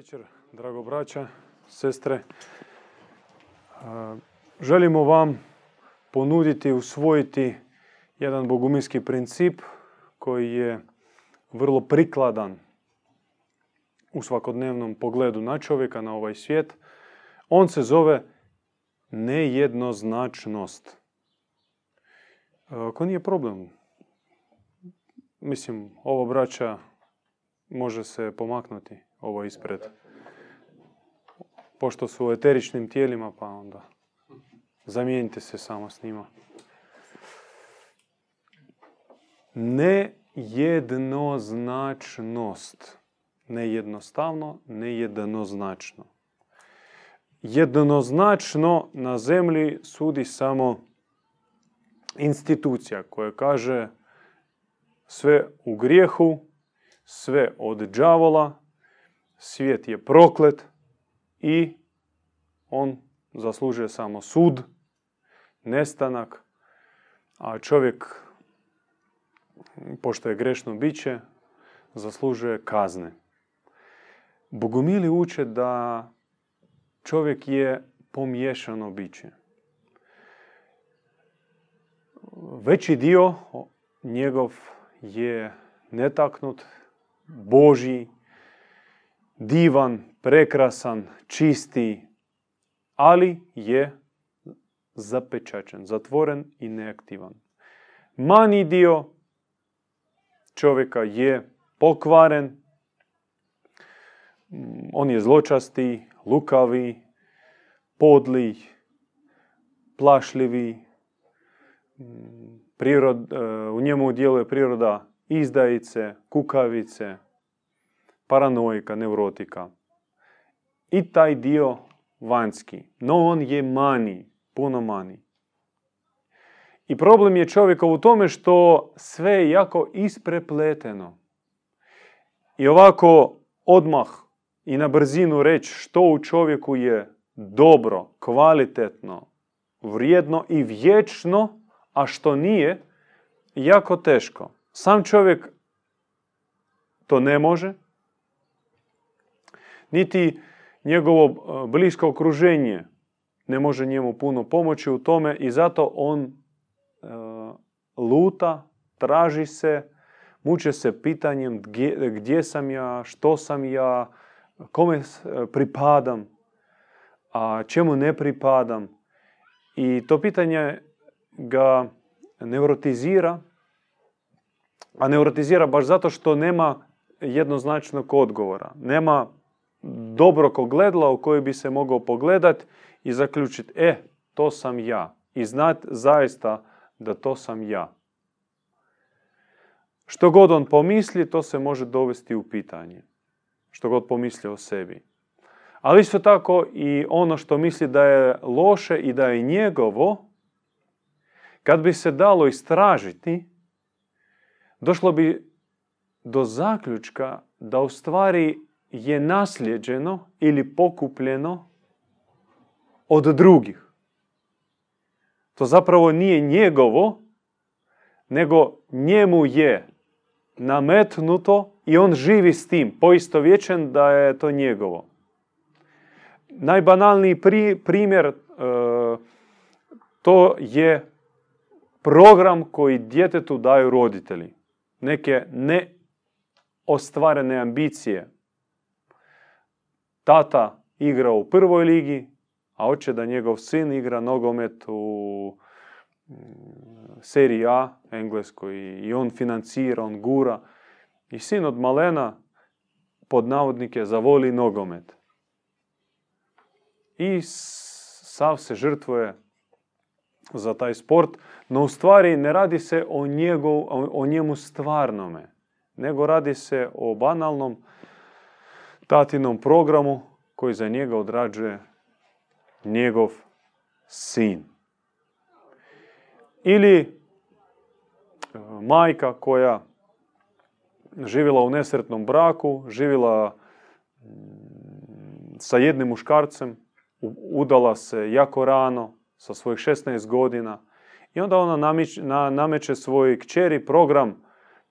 večer, drago braća, sestre. Želimo vam ponuditi, usvojiti jedan boguminski princip koji je vrlo prikladan u svakodnevnom pogledu na čovjeka, na ovaj svijet. On se zove nejednoznačnost. Ako nije problem, mislim, ovo braća može se pomaknuti ovo ispred. Pošto su u eteričnim tijelima, pa onda zamijenite se samo s njima. Nejednoznačnost. Nejednostavno, nejednoznačno. Jednoznačno na zemlji sudi samo institucija koja kaže sve u grijehu, sve od đavola, svijet je proklet i on zaslužuje samo sud, nestanak, a čovjek, pošto je grešno biće, zaslužuje kazne. Bogomili uče da čovjek je pomiješano biće. Veći dio njegov je netaknut, Božji, divan, prekrasan, čisti, ali je zapečačen, zatvoren i neaktivan. Mani dio čovjeka je pokvaren, on je zločasti, lukavi, podli, plašljivi, prirod, e, u njemu djeluje priroda izdajice, kukavice, paranojika, neurotika. I taj dio vanjski. No on je mani, puno mani. I problem je čovjeka u tome što sve je jako isprepleteno. I ovako odmah i na brzinu reći što u čovjeku je dobro, kvalitetno, vrijedno i vječno, a što nije, jako teško. Sam čovjek to ne može, niti njegovo e, blisko okruženje ne može njemu puno pomoći u tome i zato on e, luta, traži se, muče se pitanjem gdje, gdje sam ja, što sam ja, kome e, pripadam, a čemu ne pripadam. I to pitanje ga neurotizira, a neurotizira baš zato što nema jednoznačnog odgovora. Nema dobro gledla u koji bi se mogao pogledat i zaključiti, e, to sam ja. I znat zaista da to sam ja. Što god on pomisli, to se može dovesti u pitanje. Što god pomisli o sebi. Ali isto tako i ono što misli da je loše i da je njegovo, kad bi se dalo istražiti, došlo bi do zaključka da u stvari je nasljeđeno ili pokupljeno od drugih. To zapravo nije njegovo, nego njemu je nametnuto i on živi s tim, poistovječen da je to njegovo. Najbanalniji primjer e, to je program koji djetetu daju roditelji. Neke neostvarene ambicije tata igra u prvoj ligi, a hoće da njegov sin igra nogomet u mm, seriji A, engleskoj, i on financira, on gura. I sin od malena, pod navodnike, zavoli nogomet. I sav se žrtvuje za taj sport, no u stvari ne radi se o, njegov, o njemu stvarnome, nego radi se o banalnom tatinom programu koji za njega odrađuje njegov sin. Ili e, majka koja živjela u nesretnom braku, živjela sa jednim muškarcem, udala se jako rano, sa svojih 16 godina, i onda ona nameće svojoj kćeri program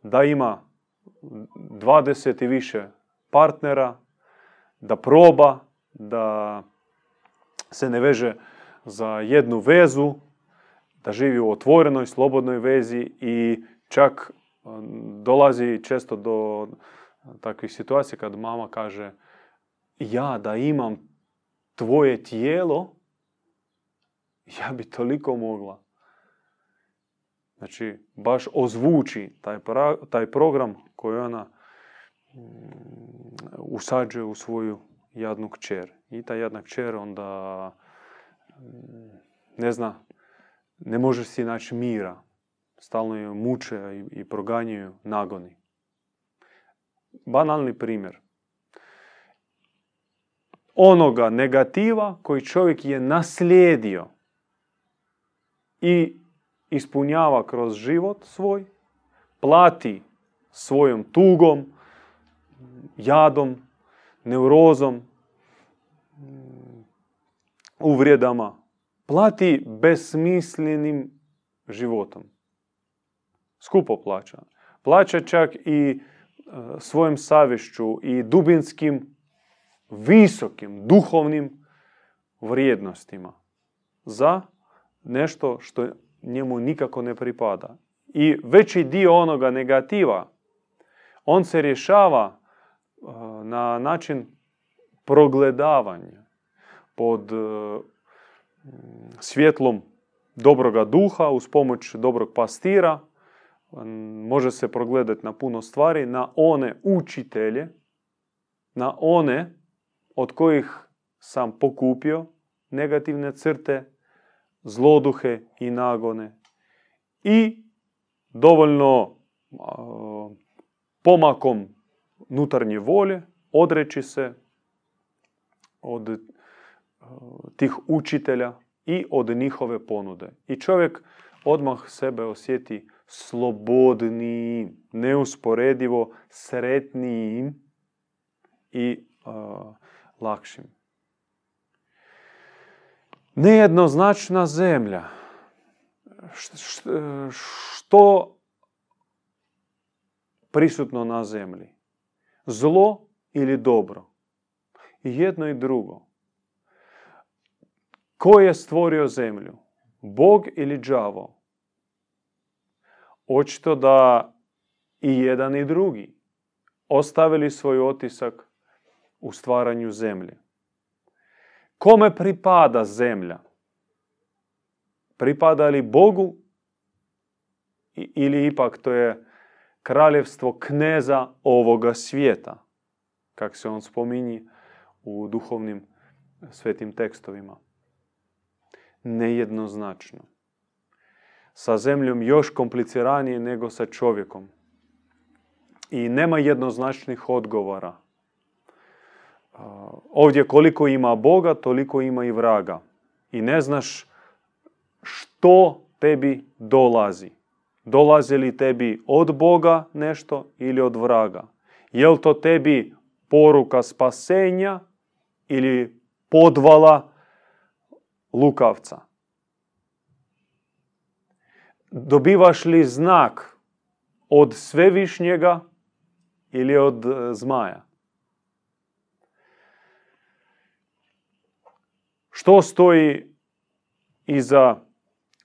da ima 20 i više partnera, da proba, da se ne veže za jednu vezu, da živi u otvorenoj, slobodnoj vezi i čak dolazi često do takvih situacija kad mama kaže ja da imam tvoje tijelo, ja bi toliko mogla. Znači, baš ozvuči taj, taj program koji ona usađuje u svoju jadnu kćer. I ta jadna kćer onda mm, ne zna, ne može si naći mira. Stalno je muče i proganjaju nagoni. Banalni primjer. Onoga negativa koji čovjek je naslijedio i ispunjava kroz život svoj, plati svojom tugom, jadom, neurozom, uvrijedama, plati besmislenim životom. Skupo plaća. Plaća čak i e, svojim savješću i dubinskim, visokim, duhovnim vrijednostima za nešto što njemu nikako ne pripada. I veći dio onoga negativa, on se rješava na način progledavanja pod uh, svjetlom dobroga duha uz pomoć dobrog pastira. Može se progledati na puno stvari, na one učitelje, na one od kojih sam pokupio negativne crte, zloduhe i nagone i dovoljno pomakom nutarnje volje odreći se od tih učitelja i od njihove ponude. I čovjek odmah sebe osjeti slobodnijim, neusporedivo sretnijim i lakšim nejednoznačna zemlja. Što prisutno na zemlji? Zlo ili dobro? I jedno i drugo. Ko je stvorio zemlju? Bog ili đavo? Očito da i jedan i drugi ostavili svoj otisak u stvaranju zemlje. Kome pripada zemlja? Pripada li Bogu ili ipak to je kraljevstvo kneza ovoga svijeta, kak se on spominji u duhovnim svetim tekstovima. Nejednoznačno. Sa zemljom još kompliciranije nego sa čovjekom. I nema jednoznačnih odgovora ovdje koliko ima Boga, toliko ima i vraga. I ne znaš što tebi dolazi. Dolazi li tebi od Boga nešto ili od vraga? Je li to tebi poruka spasenja ili podvala lukavca? Dobivaš li znak od svevišnjega ili od e, zmaja? Što stoji iza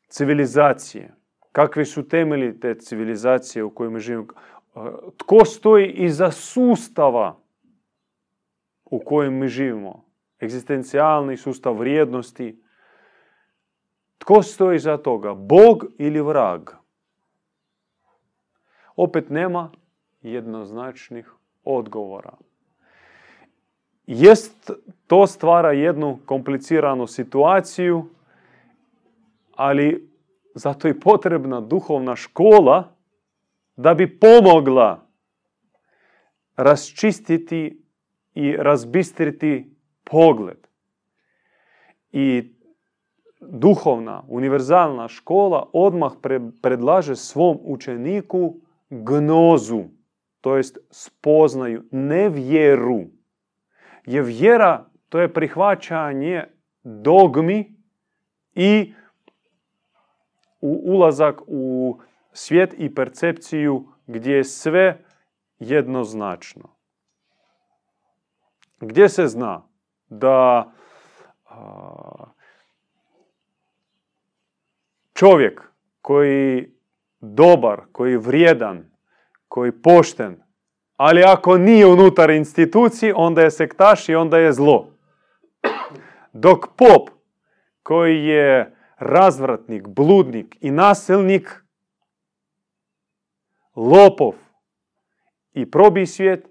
civilizacije? Kakvi su temelji te civilizacije u kojoj živimo? Tko stoji iza sustava u kojem mi živimo? Egzistencijalni sustav vrijednosti. Tko stoji iza toga? Bog ili vrag? Opet nema jednoznačnih odgovora. Jest, to stvara jednu kompliciranu situaciju, ali zato je potrebna duhovna škola da bi pomogla raščistiti i razbistriti pogled. I duhovna, univerzalna škola odmah predlaže svom učeniku gnozu, to jest spoznaju, ne vjeru je vjera, to je prihvaćanje dogmi i ulazak u svijet i percepciju gdje je sve jednoznačno. Gdje se zna da čovjek koji dobar, koji vrijedan, koji pošten, ali ako nije unutar instituciji, onda je sektaš i onda je zlo. Dok pop, koji je razvratnik, bludnik i nasilnik, lopov i probi svijet,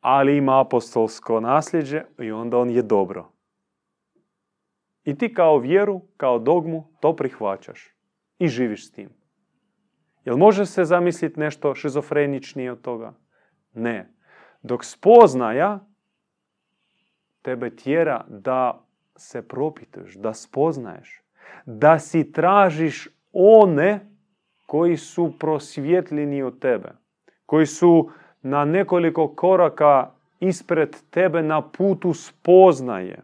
ali ima apostolsko nasljeđe i onda on je dobro. I ti kao vjeru, kao dogmu to prihvaćaš i živiš s tim. Jel može se zamisliti nešto šizofreničnije od toga? Ne. Dok spoznaja tebe tjera da se propituješ, da spoznaješ, da si tražiš one koji su prosvjetljeni od tebe, koji su na nekoliko koraka ispred tebe na putu spoznaje.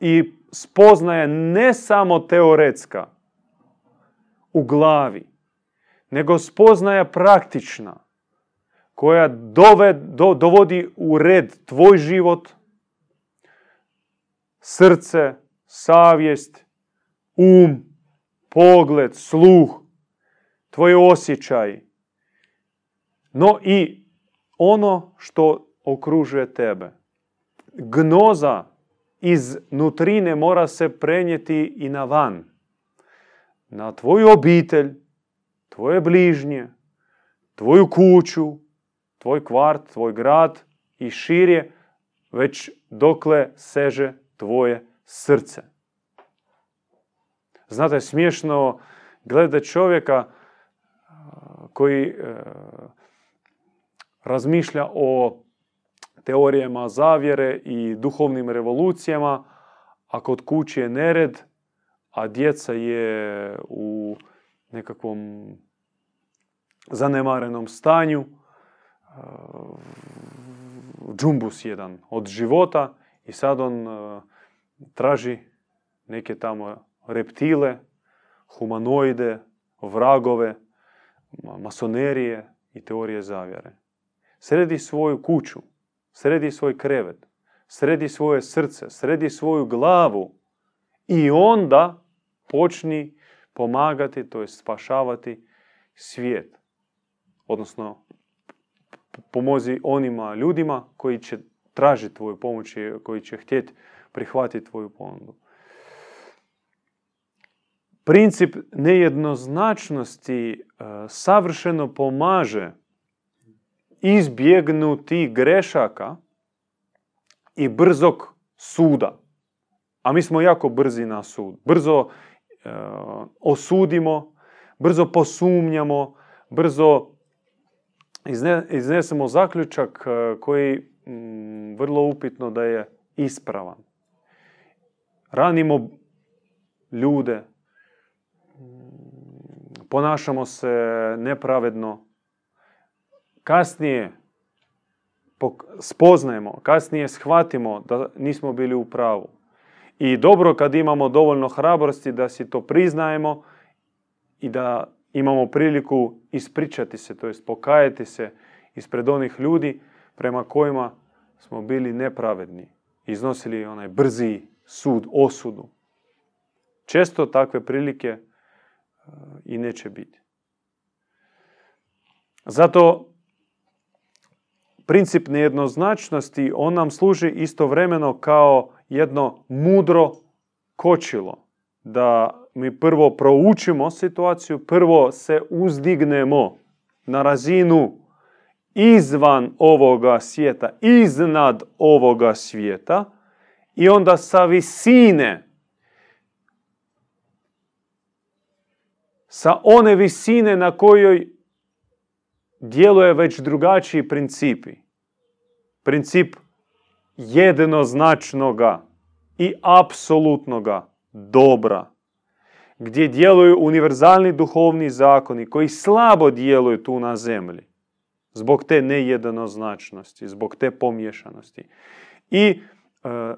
I spoznaje ne samo teoretska u glavi, nego spoznaja praktična koja dove, dovodi u red tvoj život, srce, savjest, um, pogled, sluh, tvoj osjećaj, no i ono što okružuje tebe. Gnoza iz nutrine mora se prenijeti i na van. Na tvoju obitelj, tvoje bližnje, tvoju kuću, tvoj kvart, tvoj grad i širje, već dokle seže tvoje srce. Znate, smiješno gleda čovjeka koji e, razmišlja o teorijama zavjere i duhovnim revolucijama, a kod kuće je nered, a djeca je u nekakvom zanemarenom stanju, džumbus jedan od života i sad on traži neke tamo reptile, humanoide, vragove, masonerije i teorije zavjere. Sredi svoju kuću, sredi svoj krevet, sredi svoje srce, sredi svoju glavu i onda počni pomagati, to je spašavati svijet. Odnosno, pomozi onima ljudima koji će tražiti tvoju pomoć i koji će htjeti prihvatiti tvoju ponudu. Princip nejednoznačnosti e, savršeno pomaže izbjegnuti grešaka i brzog suda. A mi smo jako brzi na sud. Brzo e, osudimo, brzo posumnjamo, brzo iznesemo zaključak e, koji mm, vrlo upitno da je ispravan. Ranimo ljude, ponašamo se nepravedno, kasnije spoznajemo, kasnije shvatimo da nismo bili u pravu. I dobro kad imamo dovoljno hrabrosti da si to priznajemo i da imamo priliku ispričati se, to jest pokajati se ispred onih ljudi prema kojima smo bili nepravedni. Iznosili onaj brzi sud, osudu. Često takve prilike i neće biti. Zato princip nejednoznačnosti, on nam služi istovremeno kao jedno mudro kočilo. Da mi prvo proučimo situaciju, prvo se uzdignemo na razinu izvan ovoga svijeta, iznad ovoga svijeta i onda sa visine, sa one visine na kojoj djeluje već drugačiji principi. Princip jednoznačnoga i apsolutnoga dobra. Gdje djeluju univerzalni duhovni zakoni koji slabo djeluju tu na zemlji. Zbog te nejednoznačnosti, zbog te pomješanosti. I e,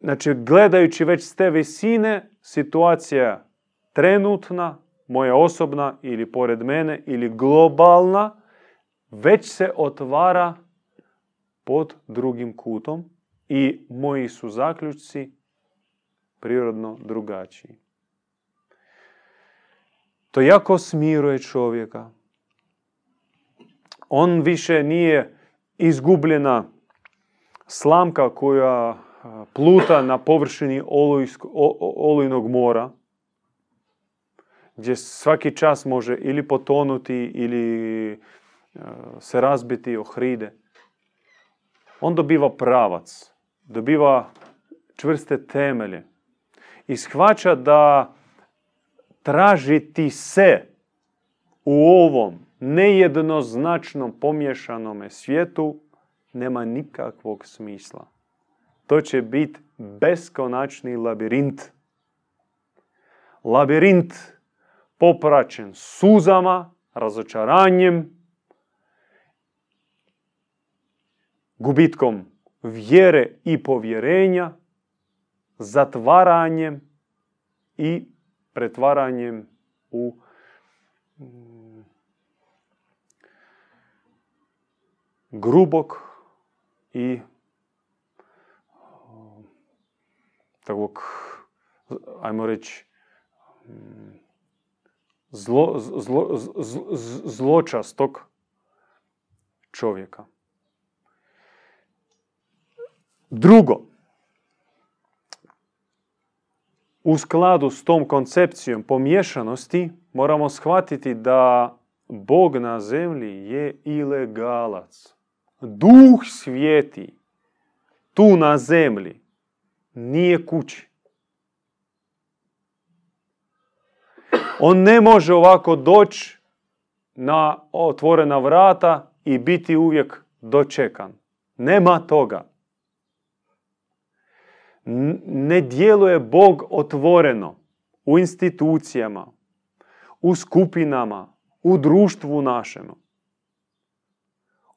znači, gledajući već s te visine, situacija trenutna, moja osobna ili pored mene ili globalna, već se otvara pod drugim kutom i moji su zaključci prirodno drugačiji. To jako smiruje čovjeka. On više nije izgubljena slamka koja pluta na površini olujnog mora, gdje svaki čas može ili potonuti ili se razbiti ohride. On dobiva pravac, dobiva čvrste temelje i shvaća da tražiti se u ovom nejednoznačnom pomješanome svijetu nema nikakvog smisla. To će biti beskonačni labirint. Labirint popraćen suzama, razočaranjem, gubitkom vjere i povjerenja, zatvaranjem i pretvaranjem u mm, grubog i takvog, ajmo reći, mm, zlo, zlo, zločastog čovjeka. Drugo, u skladu s tom koncepcijom pomješanosti moramo shvatiti da Bog na zemlji je ilegalac. Duh svijeti tu na zemlji nije kući. On ne može ovako doći na otvorena vrata i biti uvijek dočekan. Nema toga ne djeluje Bog otvoreno u institucijama, u skupinama, u društvu našem,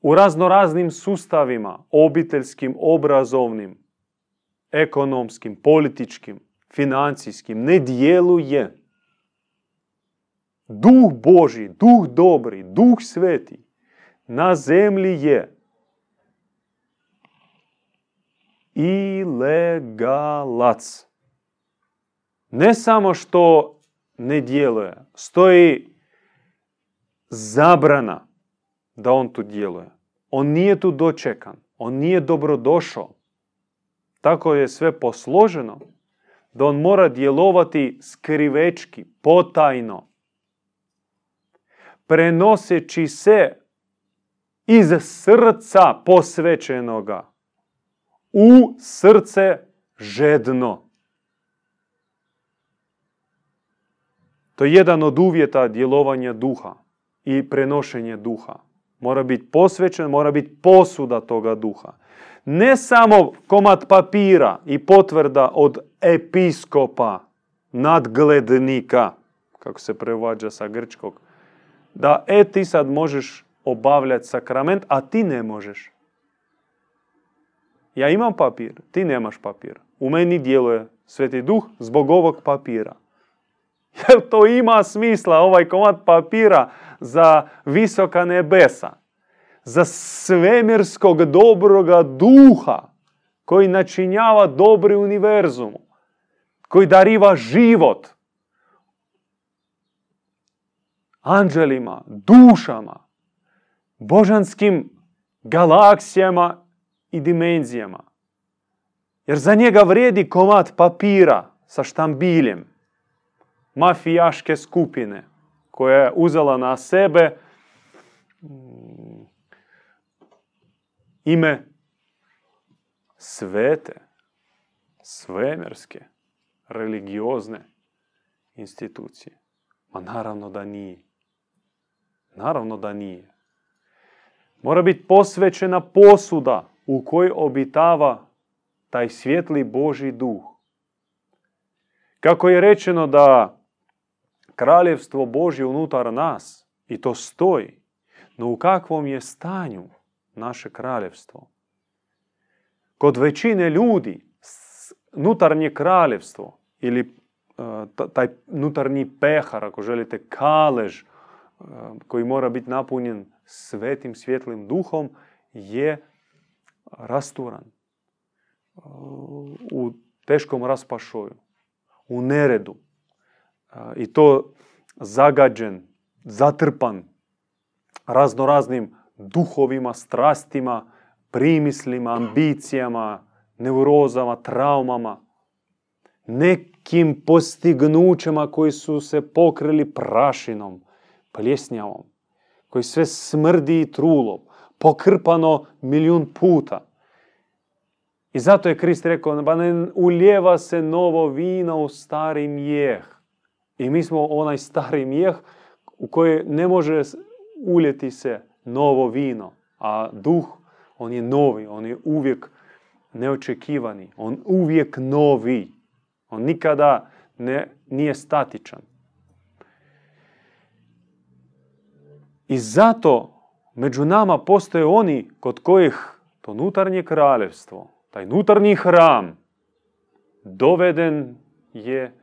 u raznoraznim sustavima, obiteljskim, obrazovnim, ekonomskim, političkim, financijskim, ne djeluje. Duh Boži, duh dobri, duh sveti na zemlji je ilegalac. Ne samo što ne djeluje, stoji zabrana da on tu djeluje. On nije tu dočekan, on nije dobrodošao. Tako je sve posloženo da on mora djelovati skrivečki, potajno, prenoseći se iz srca posvećenoga u srce žedno. To je jedan od uvjeta djelovanja duha i prenošenje duha. Mora biti posvećen, mora biti posuda toga duha. Ne samo komad papira i potvrda od episkopa, nadglednika, kako se prevađa sa grčkog, da e ti sad možeš obavljati sakrament, a ti ne možeš. Ja imam papir, ti nemaš papir. U meni djeluje Sveti Duh zbog ovog papira. Jel to ima smisla, ovaj komad papira za visoka nebesa? Za svemirskog dobroga duha koji načinjava dobri univerzum, koji dariva život anđelima, dušama, božanskim galaksijama i dimenzijama. Jer za njega vrijedi komad papira sa štambiljem mafijaške skupine koja je uzela na sebe mm, ime svete, svemirske, religiozne institucije. Ma naravno da nije. Naravno da nije. Mora biti posvećena posuda u kojoj obitava taj svjetli Boži duh. Kako je rečeno da kraljevstvo Božje unutar nas, i to stoji, no u kakvom je stanju naše kraljevstvo? Kod većine ljudi nutarnje kraljevstvo ili e, taj nutarnji pehar, ako želite, kalež koji mora biti napunjen svetim svjetlim duhom je rasturan, u teškom raspašoju, u neredu. I to zagađen, zatrpan raznoraznim duhovima, strastima, primislima, ambicijama, neurozama, traumama, nekim postignućima koji su se pokrili prašinom, pljesnjavom, koji sve smrdi i trulom, pokrpano milijun puta. I zato je Krist rekao, ba ne uljeva se novo vino u stari mijeh. I mi smo onaj stari mijeh u koji ne može uljeti se novo vino. A duh, on je novi, on je uvijek neočekivani, on uvijek novi. On nikada ne, nije statičan. I zato među nama postoje oni kod kojih to nutarnje kraljevstvo, taj nutarnji hram, doveden je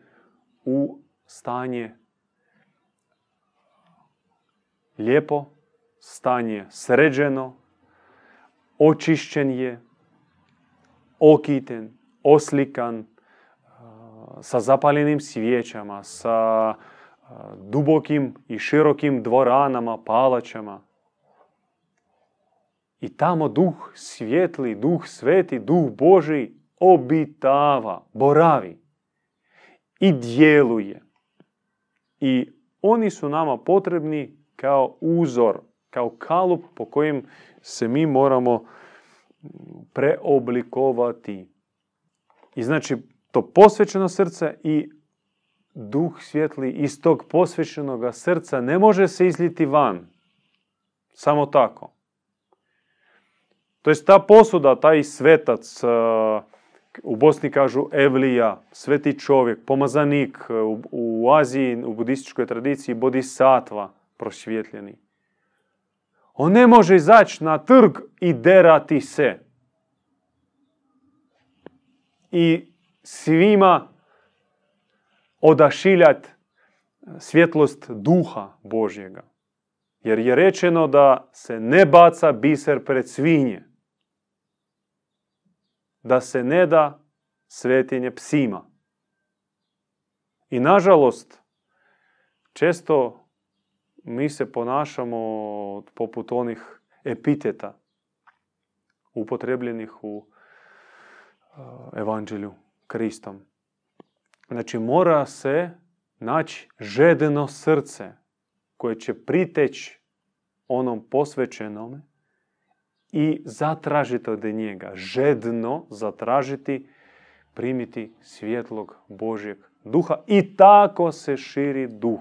u stanje lijepo, stanje sređeno, očišćen je, okiten, oslikan, sa zapaljenim svijećama, sa dubokim i širokim dvoranama, palačama. I tamo duh svjetli, duh sveti, duh Boži obitava, boravi i djeluje. I oni su nama potrebni kao uzor, kao kalup po kojem se mi moramo preoblikovati. I znači to posvećeno srce i duh svjetli iz tog posvećenog srca ne može se izliti van. Samo tako. To je ta posuda, taj svetac, u Bosni kažu Evlija, sveti čovjek, pomazanik, u Aziji, u budističkoj tradiciji, bodhisattva, prosvjetljeni. On ne može izaći na trg i derati se. I svima odašiljati svjetlost duha Božjega. Jer je rečeno da se ne baca biser pred svinje. Da se ne da svetinje psima. I nažalost, često mi se ponašamo poput onih epiteta upotrebljenih u evanđelju Kristom. Znači mora se naći žedeno srce koje će priteći onom posvećenom i zatražiti od njega. Žedno zatražiti, primiti svjetlog Božjeg duha i tako se širi duh.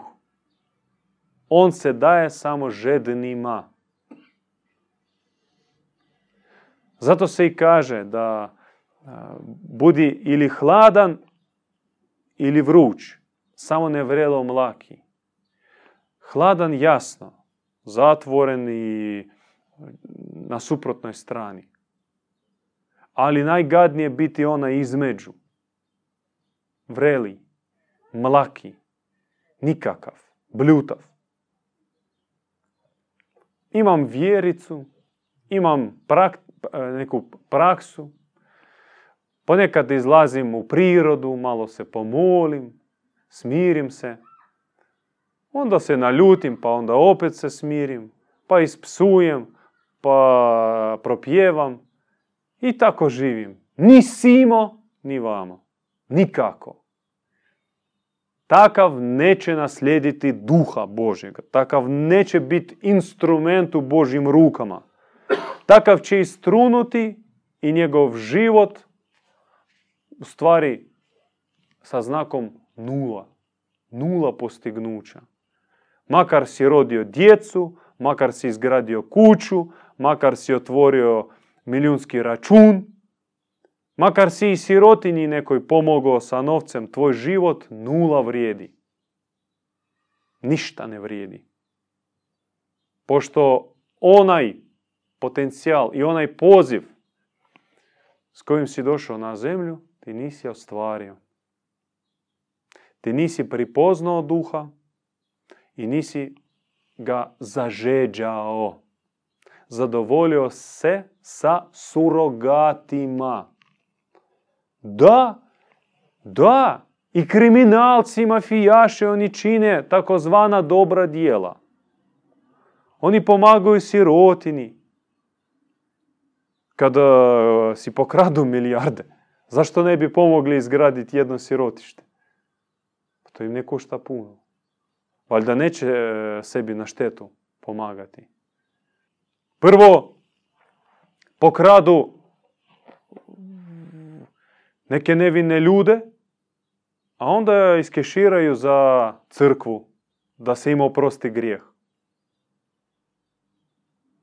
On se daje samo žednima. Zato se i kaže da budi ili hladan ili vruć, samo ne vrelo mlaki. Hladan jasno, zatvoren i na suprotnoj strani. Ali najgadnije biti ona između. Vreli, mlaki, nikakav, bljutav. Imam vjericu, imam neku praksu, Ponekad izlazim u prirodu, malo se pomolim, smirim se. Onda se naljutim, pa onda opet se smirim, pa ispsujem, pa propjevam i tako živim. Ni simo, ni vamo. Nikako. Takav neće naslijediti duha Božjega. Takav neće biti instrument u Božjim rukama. Takav će istrunuti i njegov život u stvari sa znakom nula. Nula postignuća. Makar si rodio djecu, makar si izgradio kuću, makar si otvorio milijunski račun, makar si i sirotinji nekoj pomogao sa novcem, tvoj život nula vrijedi. Ništa ne vrijedi. Pošto onaj potencijal i onaj poziv s kojim si došao na zemlju, ti nisi ostvario. Ti nisi pripoznao duha i nisi ga zažeđao. zadovoljio se sa surogatima. Da, da, i kriminalci, mafijaši, oni čine takozvana dobra dijela. Oni pomagaju sirotini. Kada si pokradu milijarde, zašto ne bi pomogli izgraditi jedno sirotište? Pa to im ne košta puno. Valjda neće e, sebi na štetu pomagati. Prvo, pokradu neke nevine ljude, a onda iskeširaju za crkvu, da se im oprosti grijeh.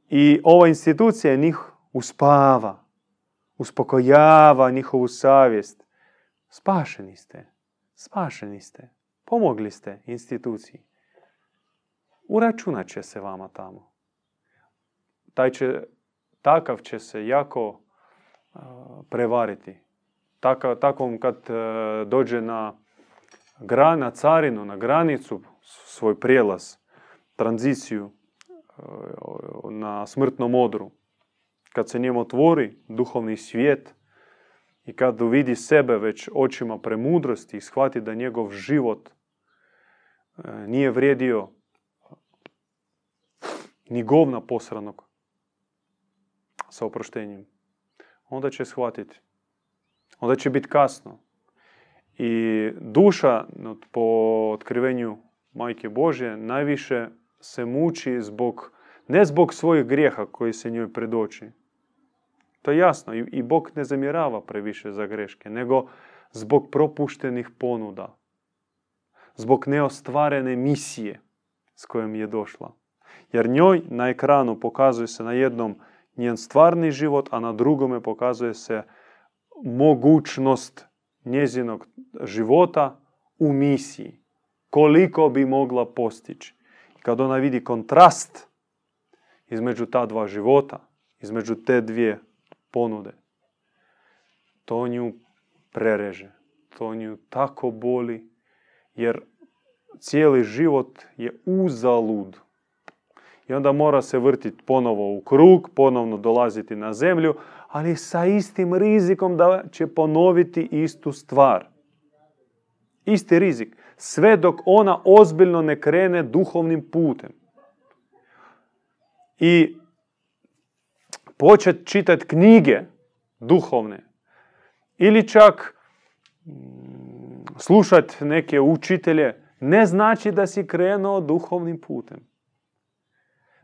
I ova institucija njih uspava, uspokojava njihovu savjest. Spašeni ste, spašeni ste, pomogli ste instituciji. Uračunat će se vama tamo. Taj će, takav će se jako prevariti. Takav, takvom kad uh, dođe na, na carinu, na granicu, svoj prijelaz, tranziciju na smrtnom odru, kad se njemu otvori duhovni svijet i kad uvidi sebe već očima premudrosti i shvati da njegov život nije vrijedio ni govna posranog sa oproštenjem, onda će shvatiti. Onda će biti kasno. I duša po otkrivenju Majke Božje najviše se muči zbog, ne zbog svojih grijeha koji se njoj predoči. To je jasno. I Bog ne zamjerava previše za greške, nego zbog propuštenih ponuda. Zbog neostvarene misije s kojom je došla. Jer njoj na ekranu pokazuje se na jednom njen stvarni život, a na drugome pokazuje se mogućnost njezinog života u misiji. Koliko bi mogla postići. Kad ona vidi kontrast između ta dva života, između te dvije ponude, to nju prereže. To nju tako boli, jer cijeli život je uzalud i onda mora se vrtiti ponovo u krug, ponovno dolaziti na zemlju, ali sa istim rizikom da će ponoviti istu stvar. Isti rizik. Sve dok ona ozbiljno ne krene duhovnim putem. I počet čitati knjige duhovne. Ili čak mm, slušati neke učitelje, ne znači da si krenuo duhovnim putem.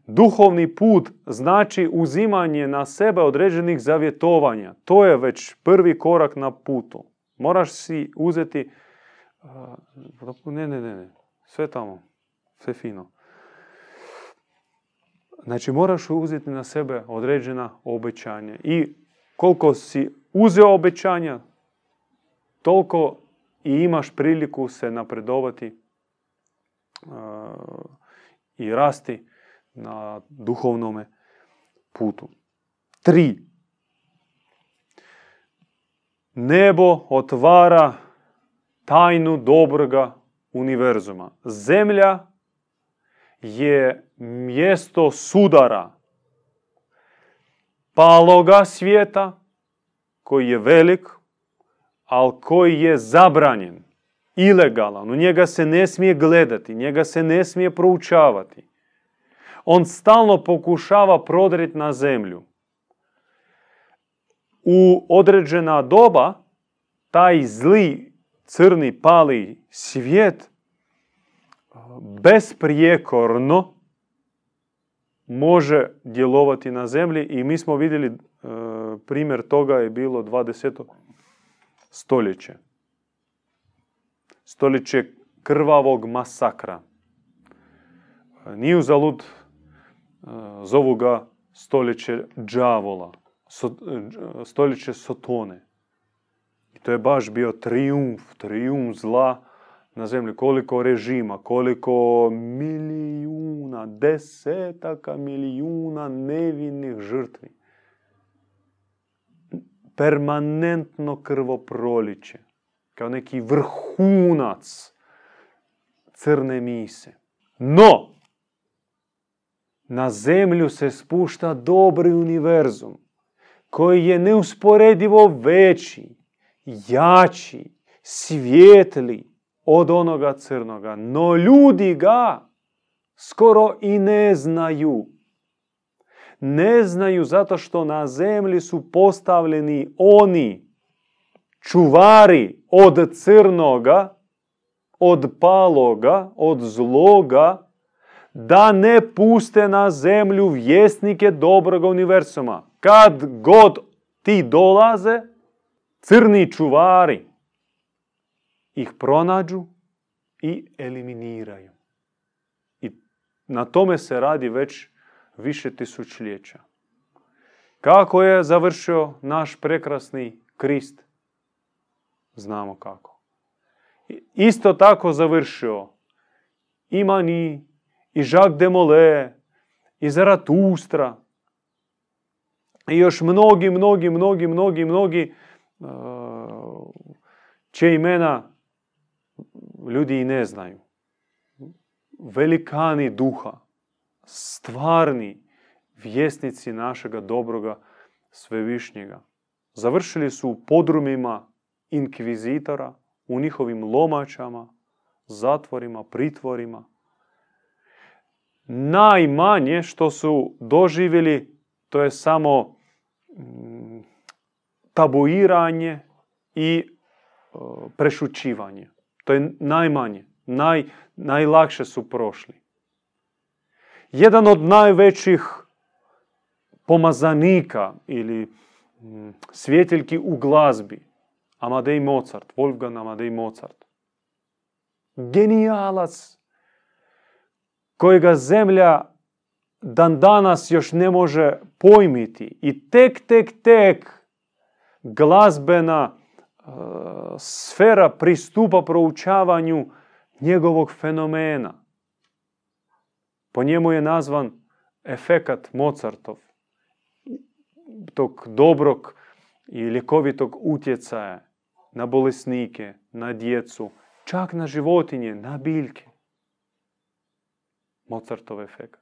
Duhovni put znači uzimanje na sebe određenih zavjetovanja. To je već prvi korak na putu. Moraš si uzeti... Ne, ne, ne, ne. Sve tamo. Sve fino. Znači moraš uzeti na sebe određena obećanja. I koliko si uzeo obećanja, toliko i imaš priliku se napredovati i rasti na duhovnome putu. Tri. Nebo otvara tajnu dobroga univerzuma. Zemlja je mjesto sudara paloga svijeta koji je velik, ali koji je zabranjen, ilegalan. U njega se ne smije gledati, njega se ne smije proučavati on stalno pokušava prodriti na zemlju. U određena doba taj zli, crni, pali svijet besprijekorno može djelovati na zemlji i mi smo vidjeli e, primjer toga je bilo 20. stoljeće. Stoljeće krvavog masakra. Nije uzalud zovu ga stoljeće džavola, stoljeće sotone. I to je baš bio triumf, triumf zla na zemlji. Koliko režima, koliko milijuna, desetaka milijuna nevinih žrtvi. Permanentno krvoproliće. Kao neki vrhunac crne mise. No, na zemlju se spušta dobri univerzum koji je neusporedivo veći, jači, svijetli od onoga crnoga. No ljudi ga skoro i ne znaju. Ne znaju zato što na zemlji su postavljeni oni čuvari od crnoga, od paloga, od zloga, da ne puste na zemlju vjesnike dobroga universuma. Kad god ti dolaze, crni čuvari ih pronađu i eliminiraju. I na tome se radi već više tisućljeća. Kako je završio naš prekrasni Krist? Znamo kako. Isto tako završio i Mani, i Jacques de Molay, i Zaratustra, i još mnogi, mnogi, mnogi, mnogi, mnogi uh, čije imena ljudi i ne znaju. Velikani duha, stvarni vjesnici našega dobroga svevišnjega. Završili su u podrumima inkvizitora, u njihovim lomačama, zatvorima, pritvorima. Najmanje što su doživjeli, to je samo mm, tabuiranje i e, prešućivanje. To je najmanje. Naj, najlakše su prošli. Jedan od najvećih pomazanika ili mm, svjetiljki u glazbi, Amadej Mozart, Wolfgang Amadej Mozart. Genijalac kojega zemlja dan danas još ne može pojmiti i tek, tek, tek glazbena sfera pristupa proučavanju njegovog fenomena. Po njemu je nazvan efekat Mozartov, tog dobrog i ljekovitog utjecaja na bolesnike, na djecu, čak na životinje, na biljke. Mozartov efekat.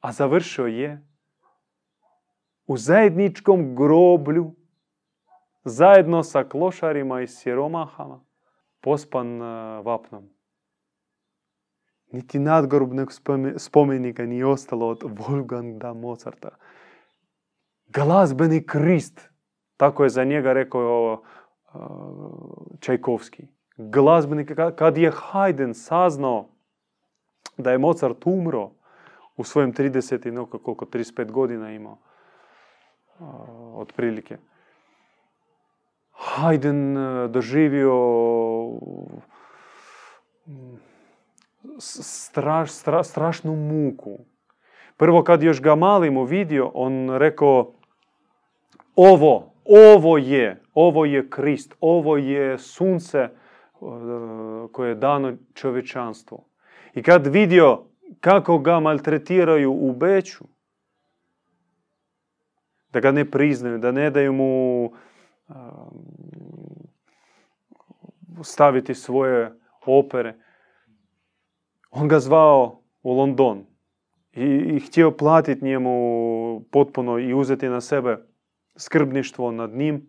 A završio je u zajedničkom groblju zajedno sa klošarima i siromahama pospan e, vapnom. Niti nadgrobnog spomenika nije ostalo od Wolfganga Mozarta. Glazbeni krist, tako je za njega rekao uh, Čajkovski. Glazbeni, kad je Haydn saznao da je Mozart umro u svojem 30 i koliko, 35 godina imao, uh, otprilike, Haydn e, doživio straš, strašnu muku. Prvo kad još ga malimo vidio, on rekao ovo, ovo je, ovo je Krist, ovo je sunce e, koje je dano čovječanstvu. I kad vidio kako ga maltretiraju u Beću, da ga ne priznaju, da ne daju mu staviti svoje opere. On ga zvao u London i, i htio platiti njemu potpuno i uzeti na sebe skrbništvo nad njim.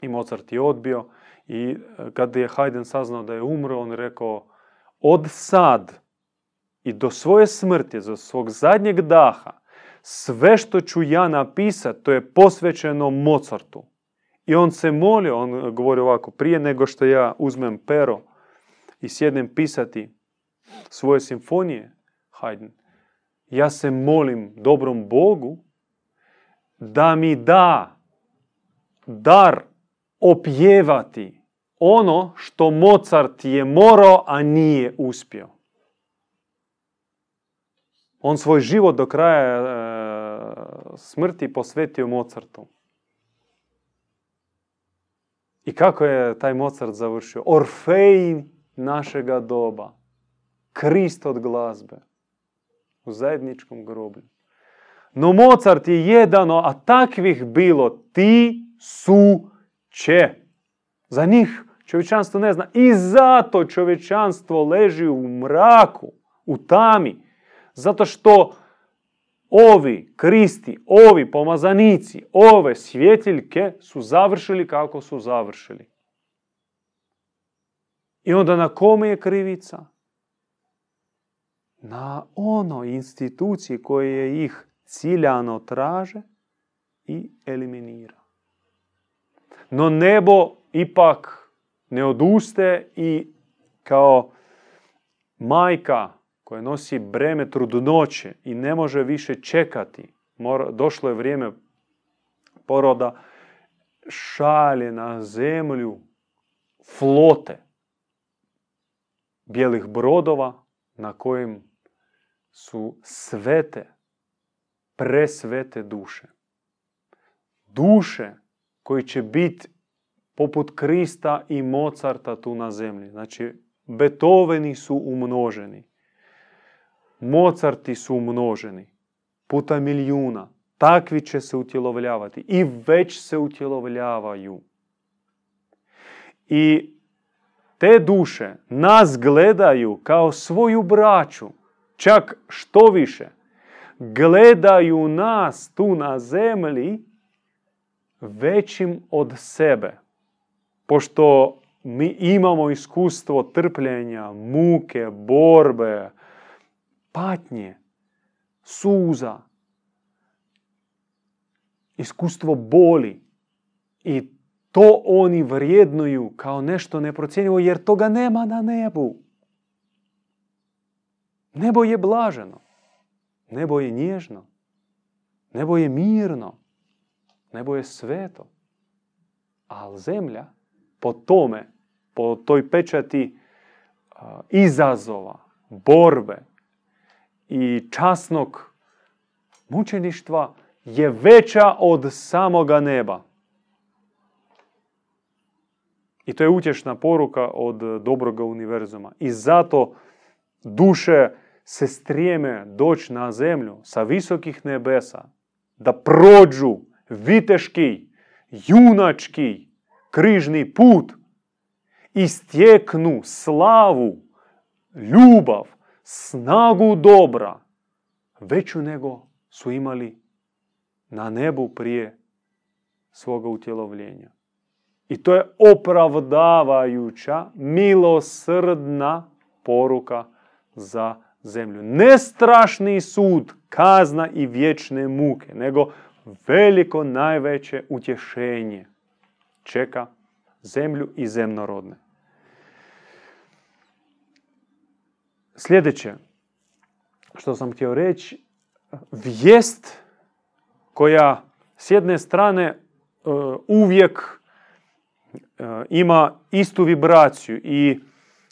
I Mozart je odbio. I kad je Haydn saznao da je umro, on rekao od sad i do svoje smrti, za svog zadnjeg daha, sve što ću ja napisati, to je posvećeno Mozartu. I on se molio, on govori ovako, prije nego što ja uzmem pero i sjednem pisati svoje simfonije, Haydn, ja se molim dobrom Bogu da mi da dar opjevati ono što Mozart je morao, a nije uspio. On svoj život do kraja e, smrti posvetio Mozartu. I kako je taj Mozart završio? Orfej našega doba. Krist od glazbe. U zajedničkom groblju. No Mozart je jedano, a takvih bilo ti su će. Za njih čovječanstvo ne zna. I zato čovječanstvo leži u mraku, u tami. Zato što ovi kristi, ovi pomazanici, ove svjetiljke su završili kako su završili. I onda na kome je krivica? Na ono instituciji koje ih ciljano traže i eliminira. No nebo ipak ne oduste i kao majka koja nosi breme trudnoće i ne može više čekati, došlo je vrijeme poroda, šalje na zemlju flote bijelih brodova na kojim su svete, presvete duše. Duše koji će biti poput Krista i Mozarta tu na zemlji. Znači, Beethoveni su umnoženi. Mozarti su umnoženi. Puta milijuna. Takvi će se utjelovljavati. I već se utjelovljavaju. I te duše nas gledaju kao svoju braću. Čak što više. Gledaju nas tu na zemlji većim od sebe. Pošto mi imamo iskustvo trpljenja, muke, borbe, patnje, suza, iskustvo boli i to oni vrijednuju kao nešto neprocjenjivo jer toga nema na nebu. Nebo je blaženo, nebo je nježno, nebo je mirno, nebo je sveto. Ali zemlja po tome, po toj pečati izazova, borbe i časnog mučeništva je veća od samoga neba. I to je utješna poruka od dobroga univerzuma. I zato duše se strijeme doći na zemlju sa visokih nebesa, da prođu viteški, junački, križni put i stjeknu slavu, ljubav, snagu dobra, veću nego su imali na nebu prije svoga utjelovljenja. I to je opravdavajuća, milosrdna poruka za zemlju. Ne strašni sud, kazna i vječne muke, nego veliko najveće utješenje čeka zemlju i zemnorodne. Sljedeće što sam htio reći, vijest koja s jedne strane e, uvijek e, ima istu vibraciju i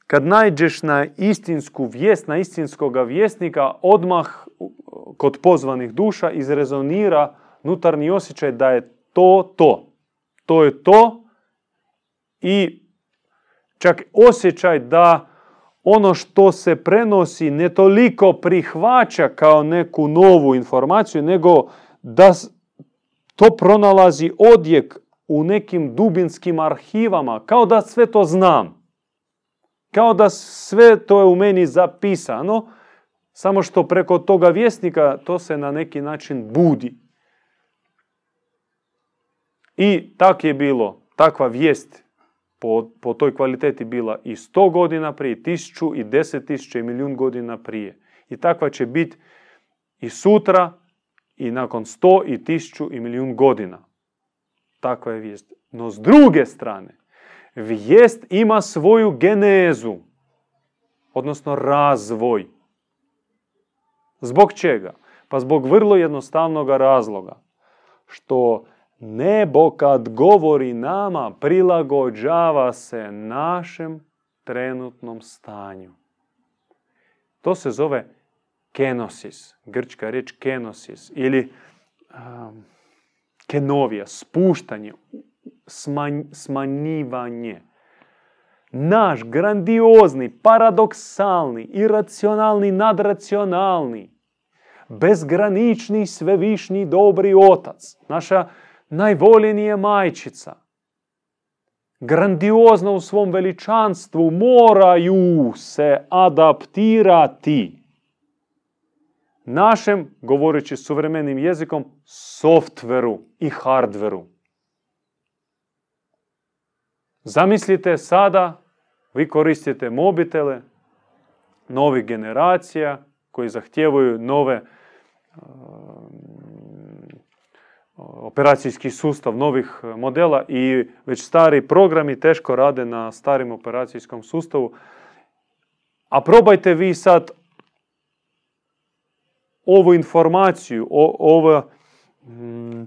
kad nađeš na istinsku vijest, na istinskoga vjesnika, odmah kod pozvanih duša izrezonira nutarnji osjećaj da je to to. To je to i čak osjećaj da ono što se prenosi ne toliko prihvaća kao neku novu informaciju, nego da to pronalazi odjek u nekim dubinskim arhivama, kao da sve to znam. Kao da sve to je u meni zapisano, samo što preko toga vjesnika to se na neki način budi. I tak je bilo, takva vijest po, po toj kvaliteti bila i sto godina prije, tisuću i deset tisuća i milijun godina prije. I takva će biti i sutra i nakon sto i tisuću i milijun godina. Takva je vijest. No s druge strane, vijest ima svoju genezu, odnosno razvoj. Zbog čega? Pa zbog vrlo jednostavnog razloga. Što Nebo kad govori nama prilagođava se našem trenutnom stanju. To se zove kenosis, grčka riječ kenosis ili um, kenovija, spuštanje, smanjivanje. Naš grandiozni, paradoksalni, iracionalni, nadracionalni, bezgranični, svevišnji, dobri otac, naša najvoljenije majčica, grandiozna u svom veličanstvu, moraju se adaptirati našem, govoreći suvremenim jezikom, softveru i hardveru. Zamislite sada, vi koristite mobitele novih generacija koji zahtijevaju nove operacijski sustav novih modela i već stari programi teško rade na starim operacijskom sustavu. A probajte vi sad ovu informaciju, ove mm,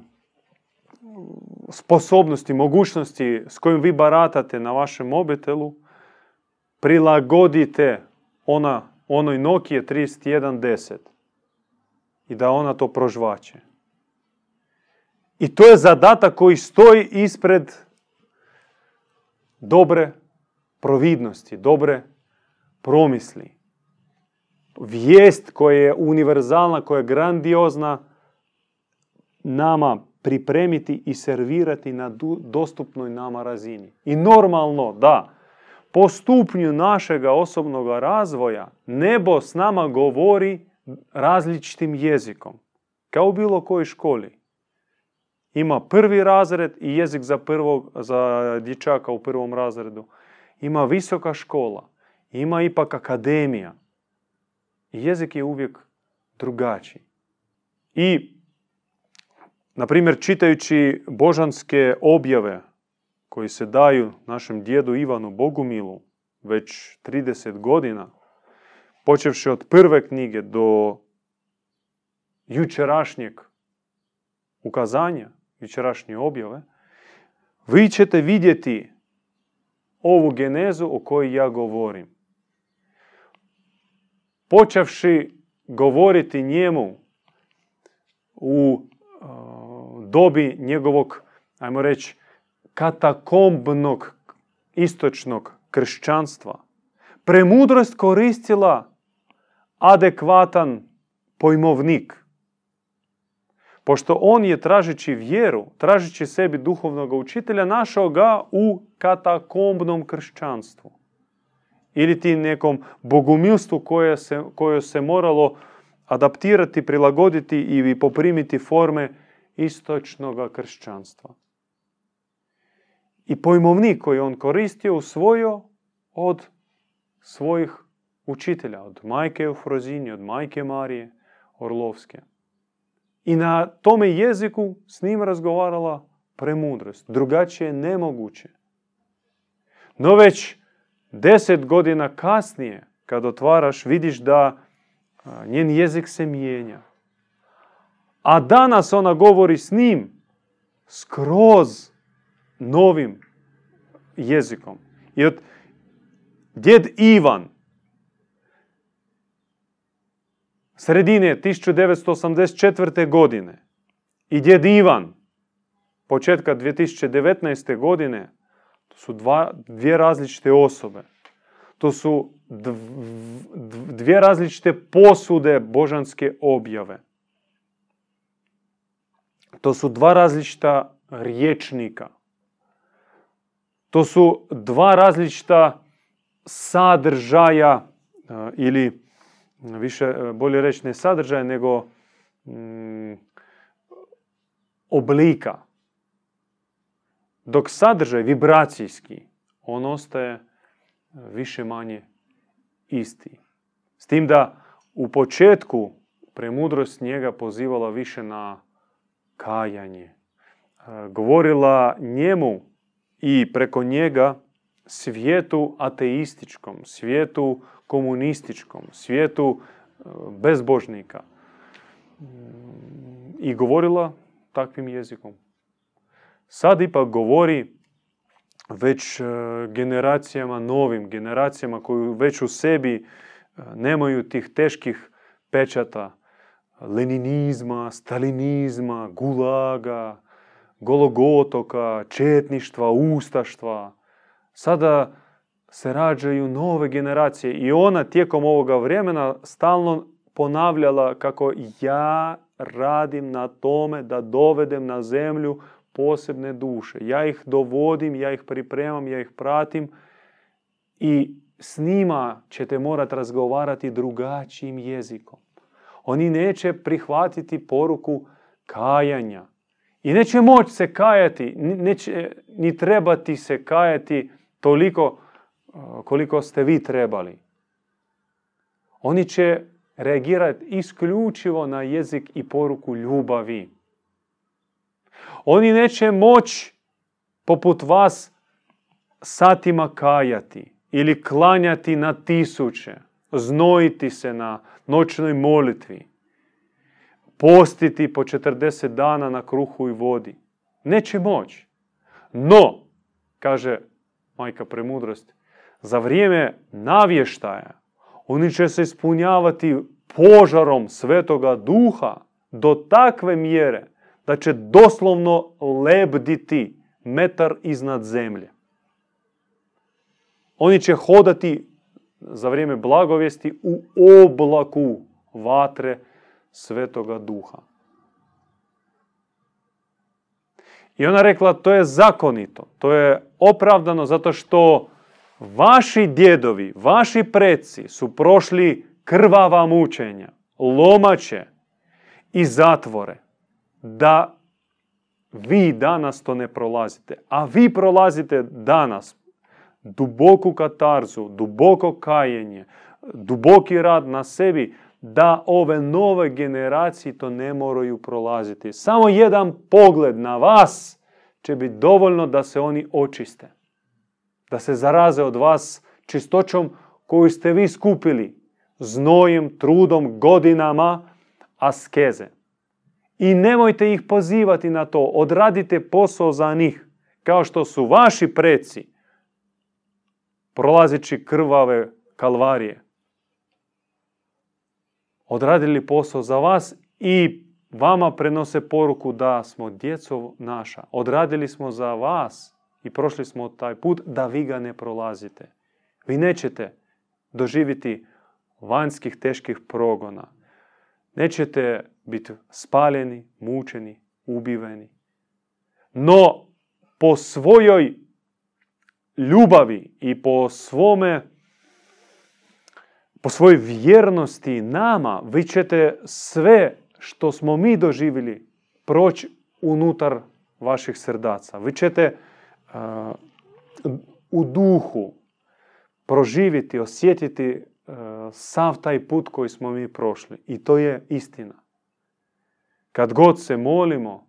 sposobnosti, mogućnosti s kojim vi baratate na vašem mobitelu, prilagodite ona, onoj Nokia 3110 i da ona to prožvaće. I to je zadatak koji stoji ispred dobre providnosti, dobre promisli. Vijest koja je univerzalna, koja je grandiozna, nama pripremiti i servirati na dostupnoj nama razini. I normalno da po stupnju našega osobnog razvoja nebo s nama govori različitim jezikom. Kao u bilo kojoj školi. Ima prvi razred i jezik za, prvog, za dječaka u prvom razredu. Ima visoka škola. Ima ipak akademija. I jezik je uvijek drugačiji. I, na primjer, čitajući božanske objave koji se daju našem djedu Ivanu Bogumilu već 30 godina, počevši od prve knjige do jučerašnjeg ukazanja, jučerašnje objave, vi ćete vidjeti ovu genezu o kojoj ja govorim. Počevši govoriti njemu u dobi njegovog, ajmo reći, katakombnog istočnog kršćanstva, premudrost koristila adekvatan pojmovnik. Pošto on je tražeći vjeru, tražeći sebi duhovnog učitelja, našao ga u katakombnom kršćanstvu. Ili ti nekom bogumilstvu koje se, koje se moralo adaptirati, prilagoditi i poprimiti forme istočnog kršćanstva. I pojmovnik koji on koristio usvojio od svojih učitelja, od majke Eufrozini, od majke Marije Orlovske. I na tome jeziku s njim razgovarala premudrost. Drugačije je nemoguće. No već deset godina kasnije, kad otvaraš, vidiš da njen jezik se mijenja. A danas ona govori s njim skroz novim jezikom. I od djed Ivan, sredine 1984. godine i djed Ivan početka 2019. godine to su dva, dvije različite osobe. To su dvije različite posude božanske objave. To su dva različita riječnika. To su dva različita sadržaja ili više, e, bolje reći ne sadržaja, nego mm, oblika. Dok sadržaj vibracijski, on ostaje više manje isti. S tim da u početku premudrost njega pozivala više na kajanje. E, govorila njemu i preko njega svijetu ateističkom, svijetu komunističkom, svijetu e, bezbožnika i govorila takvim jezikom. Sad ipak govori već e, generacijama novim, generacijama koji već u sebi e, nemaju tih teških pečata leninizma, stalinizma, gulaga, gologotoka, četništva, ustaštva. Sada se rađaju nove generacije i ona tijekom ovoga vremena stalno ponavljala kako ja radim na tome da dovedem na zemlju posebne duše. Ja ih dovodim, ja ih pripremam, ja ih pratim i s njima ćete morati razgovarati drugačijim jezikom. Oni neće prihvatiti poruku kajanja. I neće moći se kajati, neće ni trebati se kajati toliko koliko ste vi trebali. Oni će reagirati isključivo na jezik i poruku ljubavi. Oni neće moći poput vas satima kajati ili klanjati na tisuće, znojiti se na noćnoj molitvi, postiti po 40 dana na kruhu i vodi. Neće moći. No, kaže majka premudrosti, za vrijeme navještaja oni će se ispunjavati požarom svetoga duha do takve mjere da će doslovno lebditi metar iznad zemlje. Oni će hodati za vrijeme blagovijesti u oblaku vatre svetoga duha. I ona rekla, to je zakonito, to je opravdano zato što vaši djedovi, vaši preci su prošli krvava mučenja, lomače i zatvore, da vi danas to ne prolazite. A vi prolazite danas duboku katarzu, duboko kajenje, duboki rad na sebi, da ove nove generacije to ne moraju prolaziti. Samo jedan pogled na vas će biti dovoljno da se oni očiste. Da se zaraze od vas čistoćom koju ste vi skupili, znojem, trudom, godinama askeze. I nemojte ih pozivati na to, odradite posao za njih, kao što su vaši preci, prolazeći krvave kalvarije, odradili posao za vas i vama prenose poruku da smo djeco naša. Odradili smo za vas i prošli smo taj put da vi ga ne prolazite. Vi nećete doživjeti vanjskih teških progona. Nećete biti spaljeni, mučeni, ubiveni. No, po svojoj ljubavi i po svome po svojoj vjernosti nama, vi ćete sve što smo mi doživjeli proći unutar vaših srdaca. Vi ćete u duhu proživjeti, osjetiti sav taj put koji smo mi prošli. I to je istina. Kad god se molimo,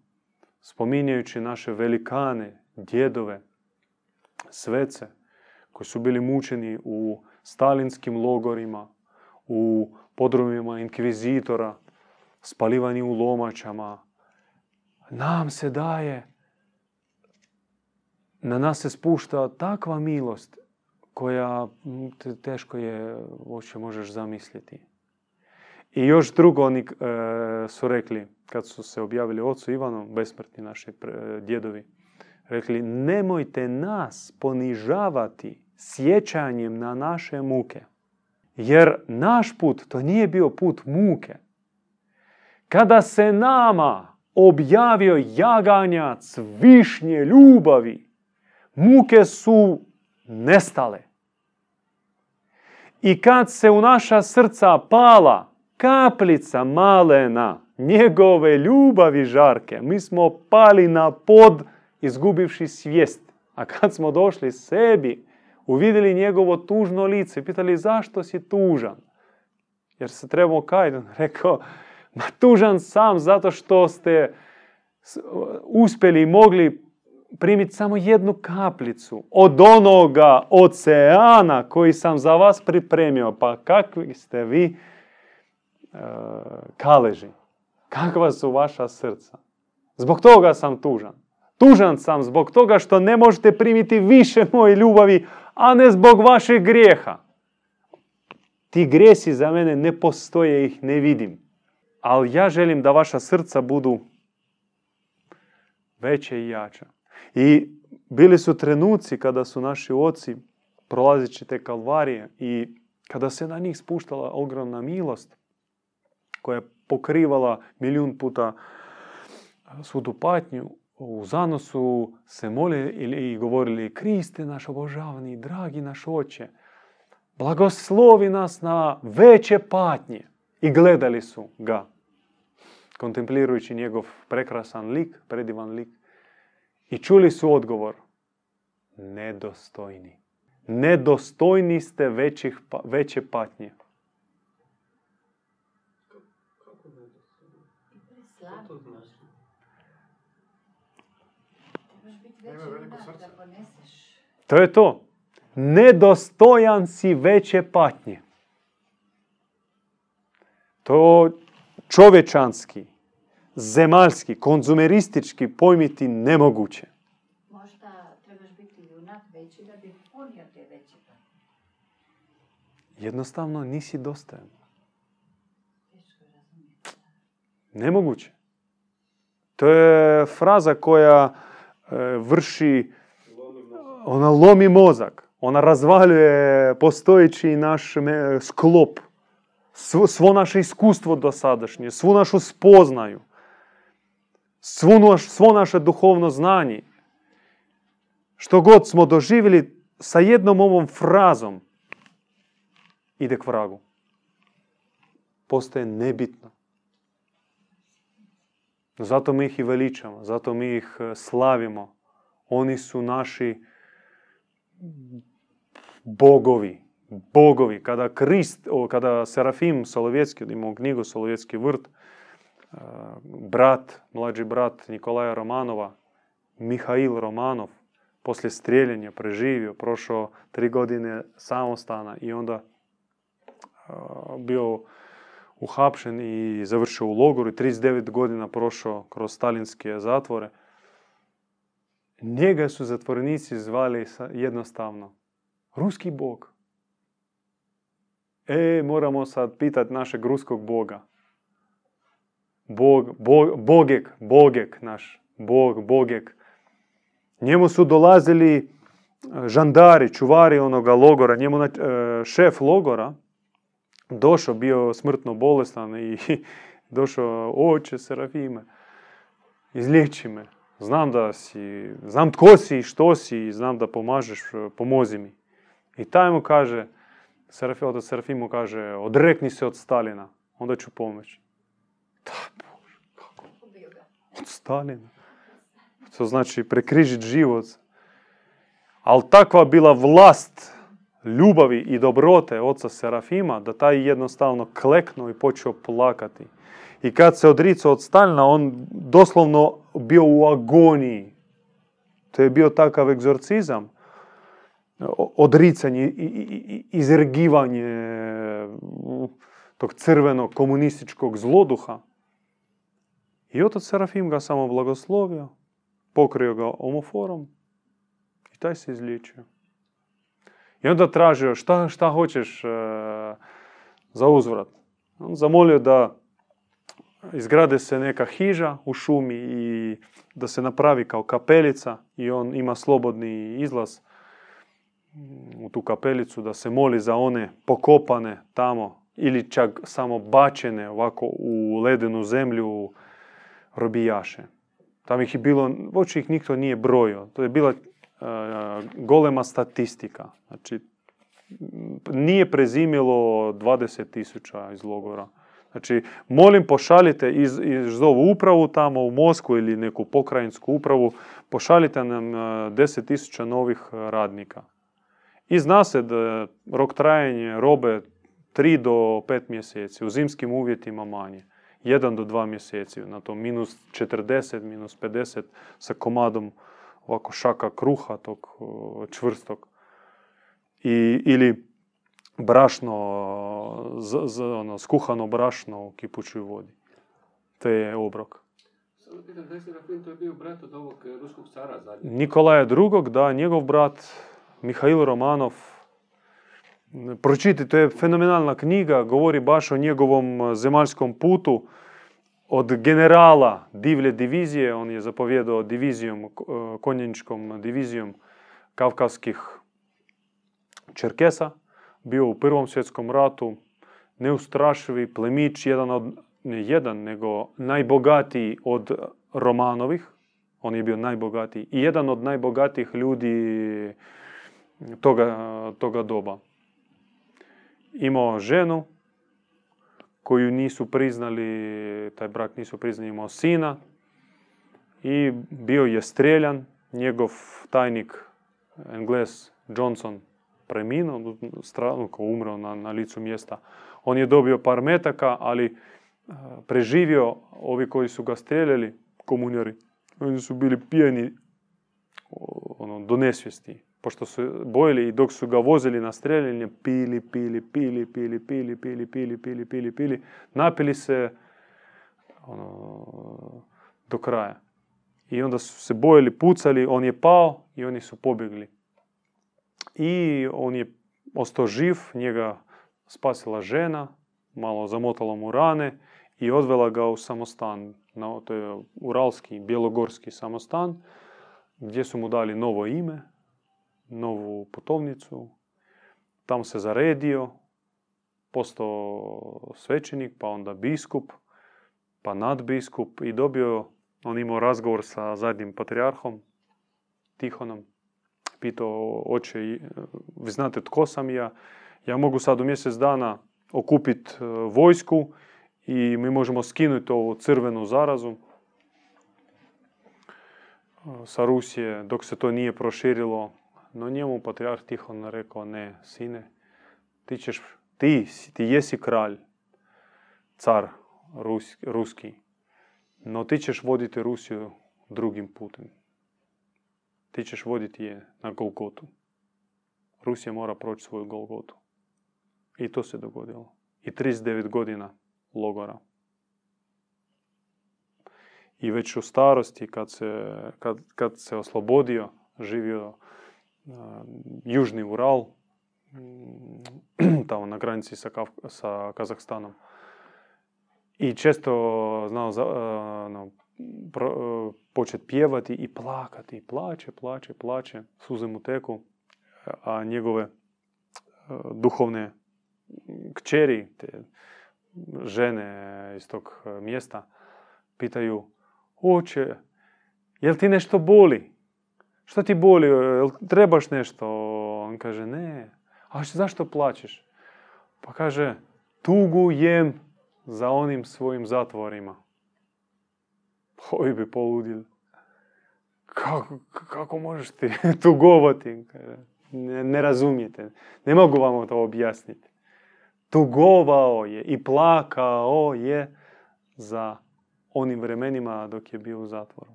spominjajući naše velikane, djedove, svece, koji su bili mučeni u stalinskim logorima, u podrumima inkvizitora, spalivani u lomačama, nam se daje, na nas se spušta takva milost koja teško je uopće možeš zamisliti. I još drugo oni e, su rekli, kad su se objavili ocu Ivanu, besmrtni naši djedovi, rekli nemojte nas ponižavati sjećanjem na naše muke. Jer naš put to nije bio put muke. Kada se nama objavio jaganjac višnje ljubavi, muke su nestale. I kad se u naša srca pala kaplica malena njegove ljubavi žarke, mi smo pali na pod izgubivši svijest. A kad smo došli sebi, uvidjeli njegovo tužno lice, pitali zašto si tužan? Jer se trebao kajdan. Rekao, ma tužan sam zato što ste uspjeli i mogli primiti samo jednu kaplicu od onoga oceana koji sam za vas pripremio. Pa kakvi ste vi e, kaleži? Kakva su vaša srca? Zbog toga sam tužan. Tužan sam zbog toga što ne možete primiti više moje ljubavi, a ne zbog vašeg grijeha. Ti grijesi za mene ne postoje, ih ne vidim. Ali ja želim da vaša srca budu veće i jača. I bili su trenuci kada su naši oci prolazeći te kalvarije i kada se na njih spuštala ogromna milost koja je pokrivala milijun puta svu tu patnju, u zanosu se molili i govorili Kriste naš obožavani, dragi naš oče, blagoslovi nas na veće patnje. i gledali su ga, kontemplirajući njegov prekrasan lik, predivan lik. I čuli su odgovor, nedostojni. Nedostojni ste većih, pa, veće patnje. To je to. Nedostojan si veće patnje. To čovječanski, zemaljski, konzumeristički pojmiti nemoguće. Možda trebaš biti junak veći da bi ponio te veće patnje. Jednostavno nisi dostojan. Nemoguće. To je fraza koja vrši, ona lomi mozak. Ona razvaljuje postojeći naš sklop. Svo, svo naše iskustvo dosadašnje, svu našu spoznaju. Svu naš, svo naše duhovno znanje. Što god smo doživjeli sa jednom ovom frazom ide k vragu. Postaje nebitno. Zato mi ih i veličamo, zato mi ih e, slavimo. Oni su naši bogovi. Bogovi. Kada Krist, o, kada Serafim Solovjetski, imao knjigu Solovjetski vrt, e, brat, mlađi brat Nikolaja Romanova, Mihail Romanov, poslije strijeljenja preživio, prošao tri godine samostana i onda e, bio uhapšen i završio u logoru i 39 godina prošao kroz stalinske zatvore. Njega su zatvorenici zvali jednostavno ruski bog. E, moramo sad pitati našeg ruskog boga. Bog, bog, bogek, bogek naš, bog, bogek. Njemu su dolazili e, žandari, čuvari onoga logora, njemu e, šef logora, došao, bio smrtno bolestan i došao, oče Serafime, izliječi me. Znam da si, znam tko si i što si i znam da pomažeš, pomozi mi. I taj mu kaže, Serafi, otac Serafim mu kaže, odrekni se od Stalina, onda ću pomoći. Da, Bože, kako? Od Stalina. To znači prekrižit život. Ali takva bila vlast ljubavi i dobrote oca Serafima da taj jednostavno kleknuo i počeo plakati. I kad se odricao od Stalina, on doslovno bio u agoniji. To je bio takav egzorcizam. Odricanje, izrgivanje tog crvenog komunističkog zloduha. I otac Serafim ga samo blagoslovio, pokrio ga omoforom i taj se izliječio. I onda tražio šta, šta hoćeš e, za uzvrat. On zamolio da izgrade se neka hiža u šumi i da se napravi kao kapelica i on ima slobodni izlaz u tu kapelicu da se moli za one pokopane tamo ili čak samo bačene ovako u ledenu zemlju robijaše. Tam ih je bilo, uopće ih nitko nije brojio. To je bila golema statistika. Znači, nije prezimilo 20 tisuća iz logora. Znači, molim pošaljite iz, iz ovu upravu tamo u Moskvu ili neku pokrajinsku upravu, pošaljite nam e, 10 tisuća novih radnika. I zna se da rok trajanja robe 3 do 5 mjeseci, u zimskim uvjetima manje. 1 do 2 mjeseci, na to minus 40, minus 50 sa komadom ovako šaka kruha tog čvrstog. I, ili brašno, z, z, ono, skuhano brašno u kipućoj vodi. To je obrok. Samo pitam, taj Serafin, to je bio brat od ovog e, ruskog cara zadnjeg. Nikolaja II, da, njegov brat Mihail Romanov, pročiti, to je fenomenalna knjiga, govori baš o njegovom e, zemaljskom putu, od generala divlje divizije, on je zapovjedao divizijom, e, konjeničkom divizijom kavkazskih Čerkesa, bio u Prvom svjetskom ratu, neustrašivi plemić, jedan od, ne jedan, nego najbogatiji od Romanovih, on je bio najbogatiji i jedan od najbogatijih ljudi toga, toga doba. Imao ženu koju nisu priznali, taj brak nisu priznali imao sina i bio je streljan. Njegov tajnik, Engles Johnson, preminuo, umro na, na licu mjesta. On je dobio par metaka, ali preživio ovi koji su ga streljali, komunjari. Oni su bili pijeni ono, do nesvijesti. Ga vozili na streljanje, pili, pili, pili, pili, pili, pili, pili, pili, pili, pili, napili se ono, do kraja. I onda su se bojili, pucali, on je pao i oni su pobjegli. I on je ostao živ, njega žena, malo zamotala mu rane i odvela ga u samostan. Na, to je uralski, bjelogorski samostan, gdje su mu dali novo ime, novu putovnicu. Tam se zaredio, postao svećenik, pa onda biskup, pa nadbiskup i dobio, on imao razgovor sa zadnjim patrijarhom, Tihonom. Pitao, oče, vi znate tko sam ja? Ja mogu sad u mjesec dana okupiti e, vojsku i mi možemo skinuti ovu crvenu zarazu e, sa Rusije dok se to nije proširilo. No njemu patrijarh Tihon rekao, ne, sine, ti ćeš, ti, ti jesi kralj, car ruski, no ti ćeš voditi Rusiju drugim putem. Ti ćeš voditi je na Golgotu. Rusija mora proći svoju Golgotu. I to se dogodilo. I 39 godina logora. I već u starosti, kad se, kad, kad se oslobodio, živio južni Ural, tamo na granici sa, sa Kazahstanom. I često znao za, no, pro, početi pjevati i plakati. Plaće, plaće, plaće, suze mu teku, a njegove duhovne kćeri, te žene iz tog mjesta, pitaju, oče, jel ti nešto boli? Što ti boli? Jel trebaš nešto? On kaže, ne. A zašto plaćeš? Pa kaže, tugujem za onim svojim zatvorima. Ovi bi poludili. Kako, kako možeš ti tugovati? Ne, ne razumijete. Ne mogu vam to objasniti tugovao je i plakao je za onim vremenima dok je bio u zatvoru.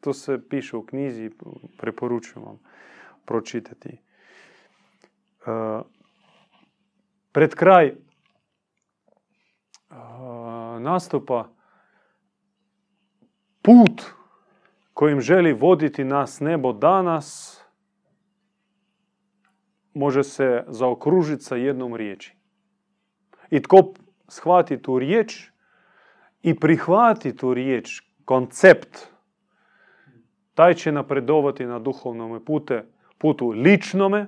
To se piše u knjizi, preporučujem vam pročitati. E, pred kraj e, nastupa put kojim želi voditi nas nebo danas može se zaokružiti sa jednom riječi. I tko shvati tu riječ i prihvati tu riječ, koncept, taj će napredovati na duhovnom pute, putu ličnome,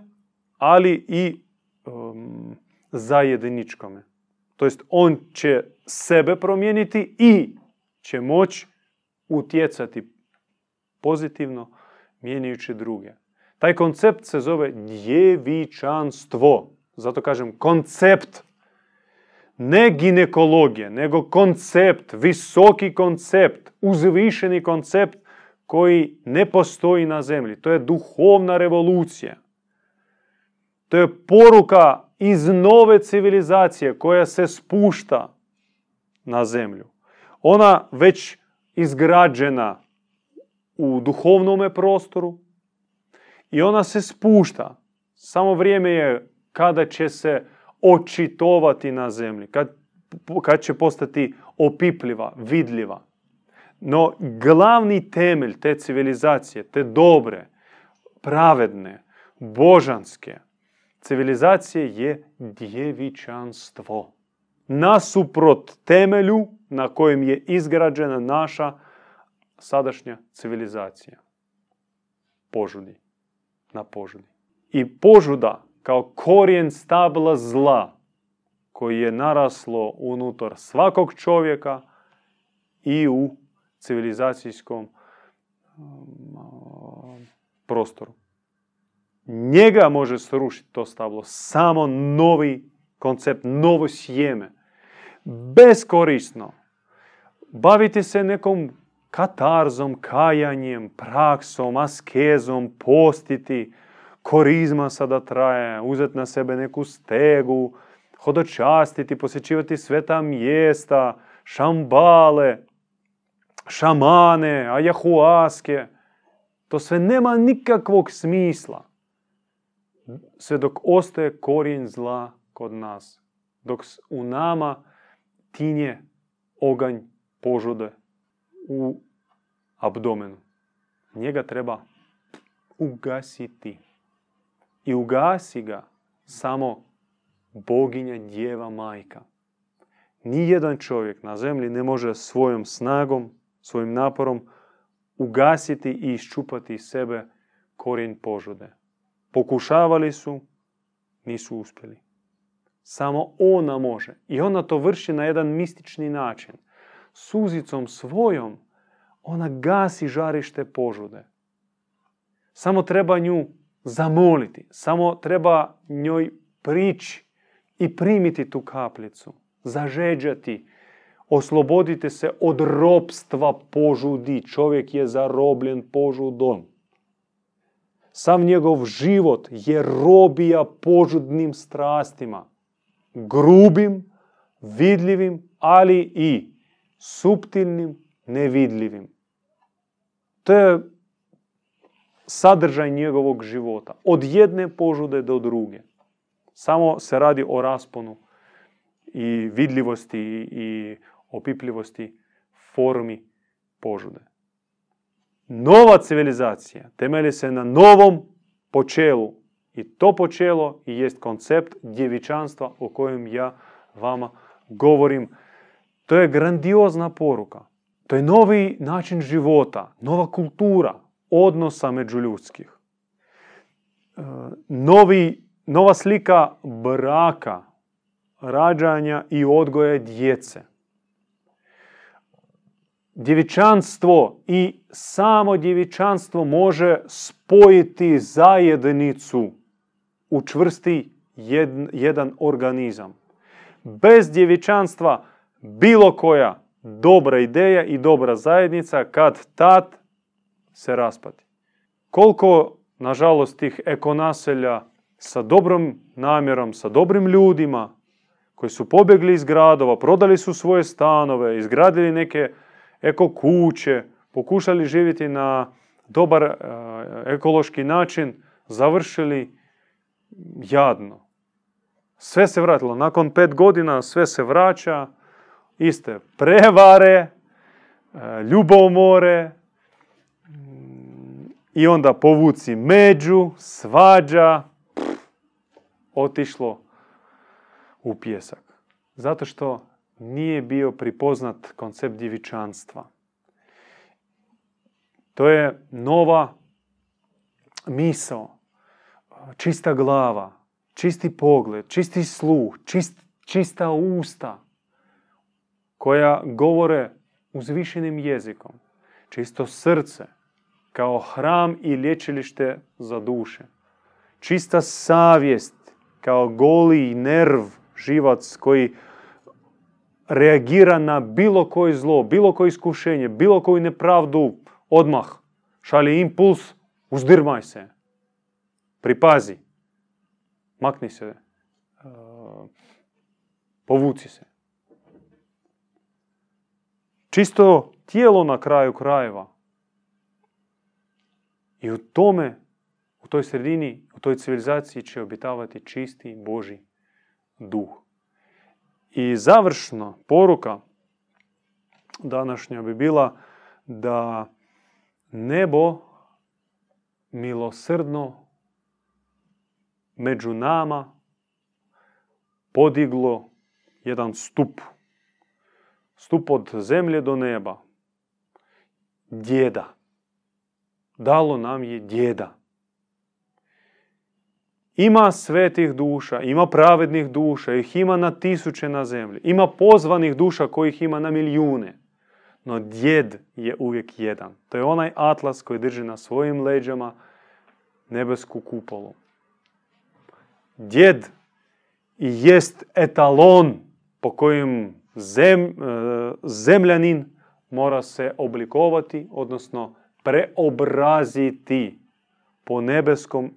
ali i um, zajedničkome. To jest on će sebe promijeniti i će moći utjecati pozitivno mijenjajući druge. Taj koncept se zove djevičanstvo. Zato kažem koncept ne ginekologije, nego koncept, visoki koncept, uzvišeni koncept koji ne postoji na zemlji. To je duhovna revolucija. To je poruka iz nove civilizacije koja se spušta na zemlju. Ona već izgrađena u duhovnome prostoru i ona se spušta. Samo vrijeme je kada će se očitovati na zemlji, kad, kad će postati opipljiva, vidljiva. No glavni temelj te civilizacije, te dobre, pravedne, božanske civilizacije je djevičanstvo. Nasuprot temelju na kojem je izgrađena naša sadašnja civilizacija. Požudi. Na požudi. I požuda kao korijen stabla zla koji je naraslo unutar svakog čovjeka i u civilizacijskom um, prostoru. Njega može srušiti to stablo samo novi koncept, novo sjeme. beskorisno. Baviti se nekom katarzom, kajanjem, praksom, askezom, postiti, korizma sada traje, uzeti na sebe neku stegu, hodočastiti, posjećivati sveta mjesta, šambale, šamane, ajahuaske. To sve nema nikakvog smisla. Sve dok ostaje korijen zla kod nas. Dok u nama tinje oganj požude u abdomenu. Njega treba ugasiti. I ugasi ga samo boginja djeva majka. Nijedan čovjek na zemlji ne može svojom snagom, svojim naporom ugasiti i iščupati iz sebe korijen požude. Pokušavali su, nisu uspjeli. Samo ona može. I ona to vrši na jedan mistični način. Suzicom svojom ona gasi žarište požude. Samo treba nju zamoliti. Samo treba njoj prići i primiti tu kaplicu. Zažeđati. Oslobodite se od ropstva požudi. Čovjek je zarobljen požudom. Sam njegov život je robija požudnim strastima. Grubim, vidljivim, ali i suptilnim, nevidljivim. To je sadržaj njegovog života. Od jedne požude do druge. Samo se radi o rasponu i vidljivosti i opipljivosti formi požude. Nova civilizacija temelji se na novom počelu. I to počelo i jest koncept djevičanstva o kojem ja vama govorim. To je grandiozna poruka. To je novi način života, nova kultura odnosa među ljudskih. E, novi, nova slika braka, rađanja i odgoja djece. Djevičanstvo i samo djevičanstvo može spojiti zajednicu, učvrsti jedan organizam. Bez djevičanstva bilo koja dobra ideja i dobra zajednica kad tad se raspati. Koliko, nažalost, tih ekonaselja sa dobrom namjerom, sa dobrim ljudima, koji su pobjegli iz gradova, prodali su svoje stanove, izgradili neke eko kuće, pokušali živjeti na dobar e, ekološki način, završili jadno. Sve se vratilo. Nakon pet godina sve se vraća. Iste prevare, e, ljubomore, i onda povuci među, svađa, otišlo u pjesak. Zato što nije bio pripoznat koncept djevičanstva. To je nova misao, čista glava, čisti pogled, čisti sluh, čist, čista usta koja govore uzvišenim jezikom, čisto srce, kao hram i liječilište za duše. Čista savjest kao goli nerv, živac koji reagira na bilo koje zlo, bilo koje iskušenje, bilo koju nepravdu odmah. Šalje impuls, uzdirmaj se. Pripazi. Makni se. E, povuci se. Čisto tijelo na kraju krajeva i u tome, u toj sredini, u toj civilizaciji će obitavati čisti Boži duh. I završno poruka današnja bi bila da nebo milosrdno među nama podiglo jedan stup. Stup od zemlje do neba. Djeda dalo nam je djeda. Ima svetih duša, ima pravednih duša, ih ima na tisuće na zemlji. Ima pozvanih duša kojih ima na milijune. No djed je uvijek jedan. To je onaj atlas koji drži na svojim leđama nebesku kupolu. Djed i jest etalon po kojem zem, e, zemljanin mora se oblikovati, odnosno preobraziti po nebeskom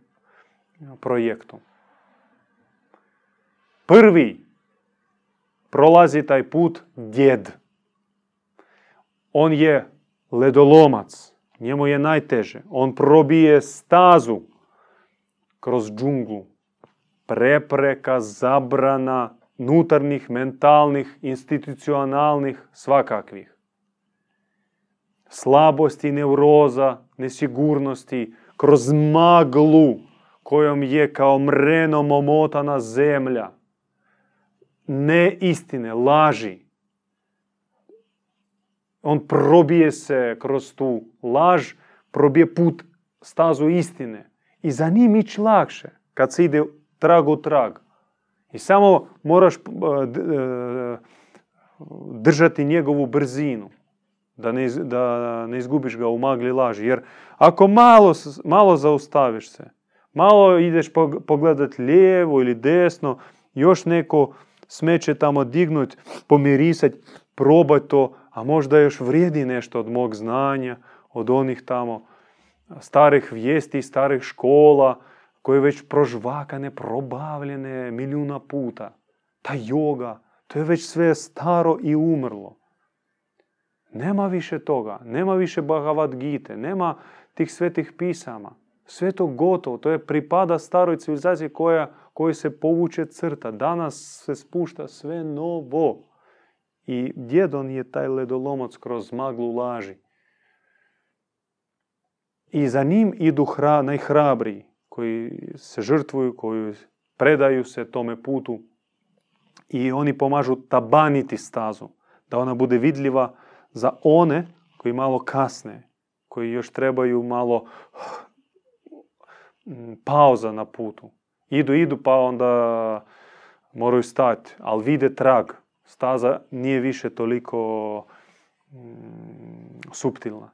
projektu. Prvi prolazi taj put djed. On je ledolomac, njemu je najteže. On probije stazu kroz džunglu. Prepreka, zabrana, nutarnjih, mentalnih, institucionalnih, svakakvih. Slabosti, neuroza, nesigurnosti, kroz maglu kojom je kao mrenom omotana zemlja. Ne istine, laži. On probije se kroz tu laž, probije put stazu istine. I za njim ići lakše, kad se ide trag u trag. I samo moraš e, e, držati njegovu brzinu. Da ne, da ne izgubiš ga u magli laži. Jer ako malo, malo zaustaviš se, malo ideš pogledat lijevo ili desno, još neko smeće tamo dignut, pomirisat, probaj to, a možda još vrijedi nešto od mog znanja, od onih tamo starih vijesti, starih škola, koje već prožvakane, probavljene milijuna puta. Ta yoga, to je već sve staro i umrlo. Nema više toga, nema više Bhagavad Gita, nema tih svetih pisama. Sve to gotovo, to je pripada staroj civilizaciji koja, koja se povuče crta. Danas se spušta sve novo. I djedon je taj ledolomac kroz maglu laži. I za njim idu hra, najhrabriji, koji se žrtvuju, koji predaju se tome putu. I oni pomažu tabaniti stazu, da ona bude vidljiva za one koji malo kasne, koji još trebaju malo pauza na putu. Idu, idu pa onda moraju stati, ali vide trag. Staza nije više toliko mm, suptilna.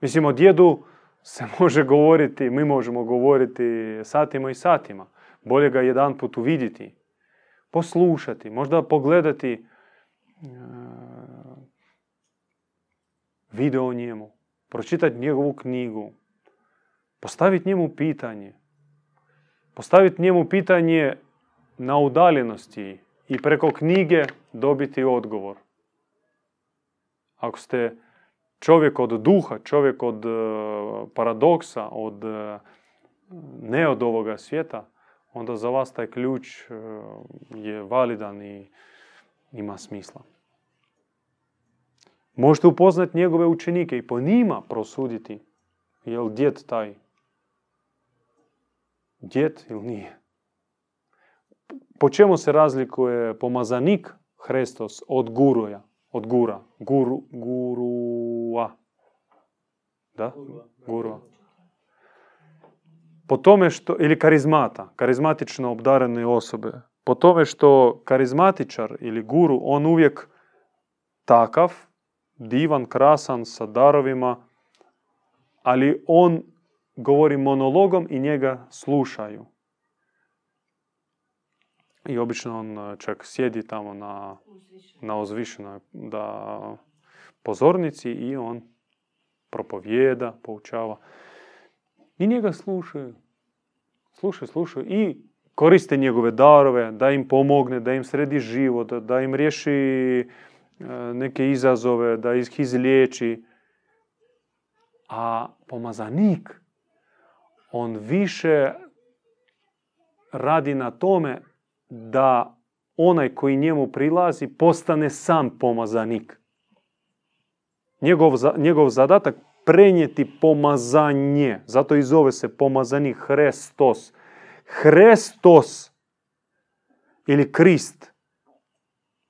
Mislim, o djedu se može govoriti, mi možemo govoriti satima i satima. Bolje ga jedan put uvidjeti, poslušati, možda pogledati video o njemu, pročitati njegovu knjigu, postaviti njemu pitanje, postaviti njemu pitanje na udaljenosti i preko knjige dobiti odgovor. Ako ste čovjek od duha, čovjek od e, paradoksa, od e, ne od ovoga svijeta, onda za vas taj ključ e, je validan i ima smisla. Možete upoznati njegove učenike i po njima prosuditi je li djet taj djet ili nije. Po čemu se razlikuje pomazanik Hrestos od guruja, od gura, guru, gurua? Da? Gurua. Po tome što, ili karizmata, karizmatično obdarene osobe, po tome što karizmatičar ili guru, on uvijek takav, divan, krasan, sa darovima, ali on govori monologom i njega slušaju. I obično on e, čak sjedi tamo na, na uzvišenoj da, pozornici i on propovijeda, poučava. I njega slušaju. Slušaju, slušaju i koriste njegove darove, da im pomogne, da im sredi život, da im riješi neke izazove, da ih izliječi. A pomazanik, on više radi na tome da onaj koji njemu prilazi postane sam pomazanik. Njegov, njegov zadatak prenijeti pomazanje. Zato i zove se pomazanik Hrestos. Hrestos ili Krist.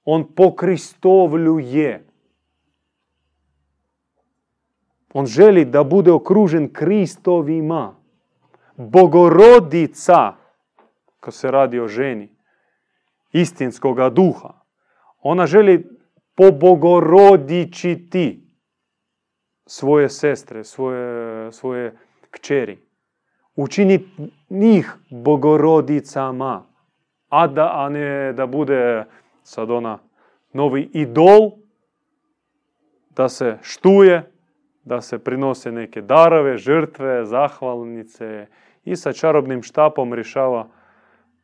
On pokristovljuje. On želi da bude okružen Kristovima. Bogorodica, kad se radi o ženi, istinskoga duha. Ona želi pobogorodičiti svoje sestre, svoje, svoje kćeri učini njih bogorodicama, a, da, a ne da bude sad ona novi idol, da se štuje, da se prinose neke darove, žrtve, zahvalnice i sa čarobnim štapom rješava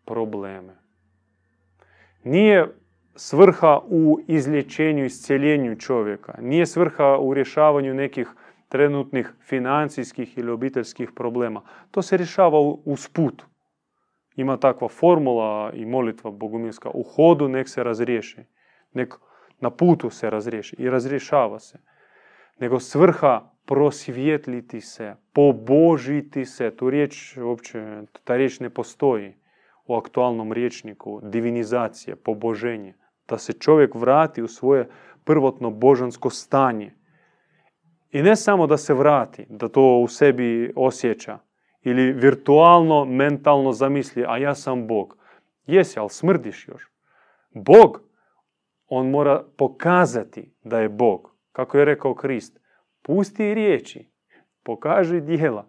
probleme. Nije svrha u izlječenju, iscijeljenju čovjeka. Nije svrha u rješavanju nekih trenutnih financijskih ili obiteljskih problema. To se rješava uz put. Ima takva formula i molitva bogumilska. U hodu nek se razriješi. Nek na putu se razriješi i razrješava se. Nego svrha prosvjetliti se, pobožiti se. Tu riječ, uopće, ta riječ ne postoji u aktualnom riječniku. Divinizacija, poboženje. Da se čovjek vrati u svoje prvotno božansko stanje. I ne samo da se vrati, da to u sebi osjeća, ili virtualno, mentalno zamisli, a ja sam Bog. Jesi, ali smrdiš još. Bog, on mora pokazati da je Bog. Kako je rekao Krist, pusti riječi, pokaži dijela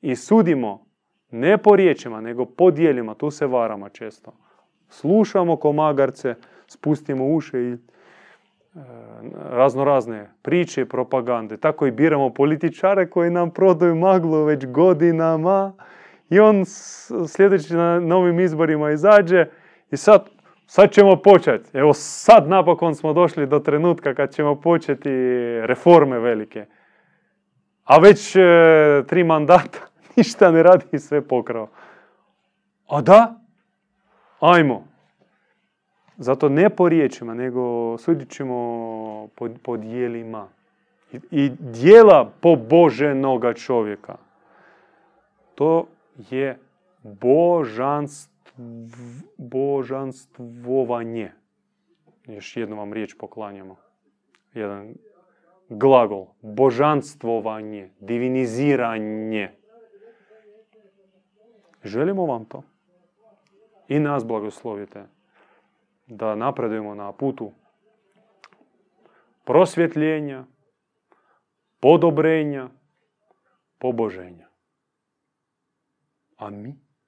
i sudimo ne po riječima, nego po dijelima. Tu se varamo često. Slušamo ko magarce, spustimo uše i E, razno razne priče, propagande. Tako i biramo političare koji nam prodaju maglu već godinama i on sljedeći na novim izborima izađe i sad, sad ćemo početi. Evo sad napokon smo došli do trenutka kad ćemo početi reforme velike. A već e, tri mandata ništa ne radi i sve pokrao. A da? Ajmo. Zato ne po riječima, nego sudit ćemo po, po dijelima. I, I dijela poboženoga čovjeka. To je božanstv, božanstvovanje. Još jednu vam riječ poklanjamo. Jedan glagol. Božanstvovanje, diviniziranje. Želimo vam to. I nas blagoslovite da napredujemo na putu prosvjetljenja, podobrenja, poboženja. A mi?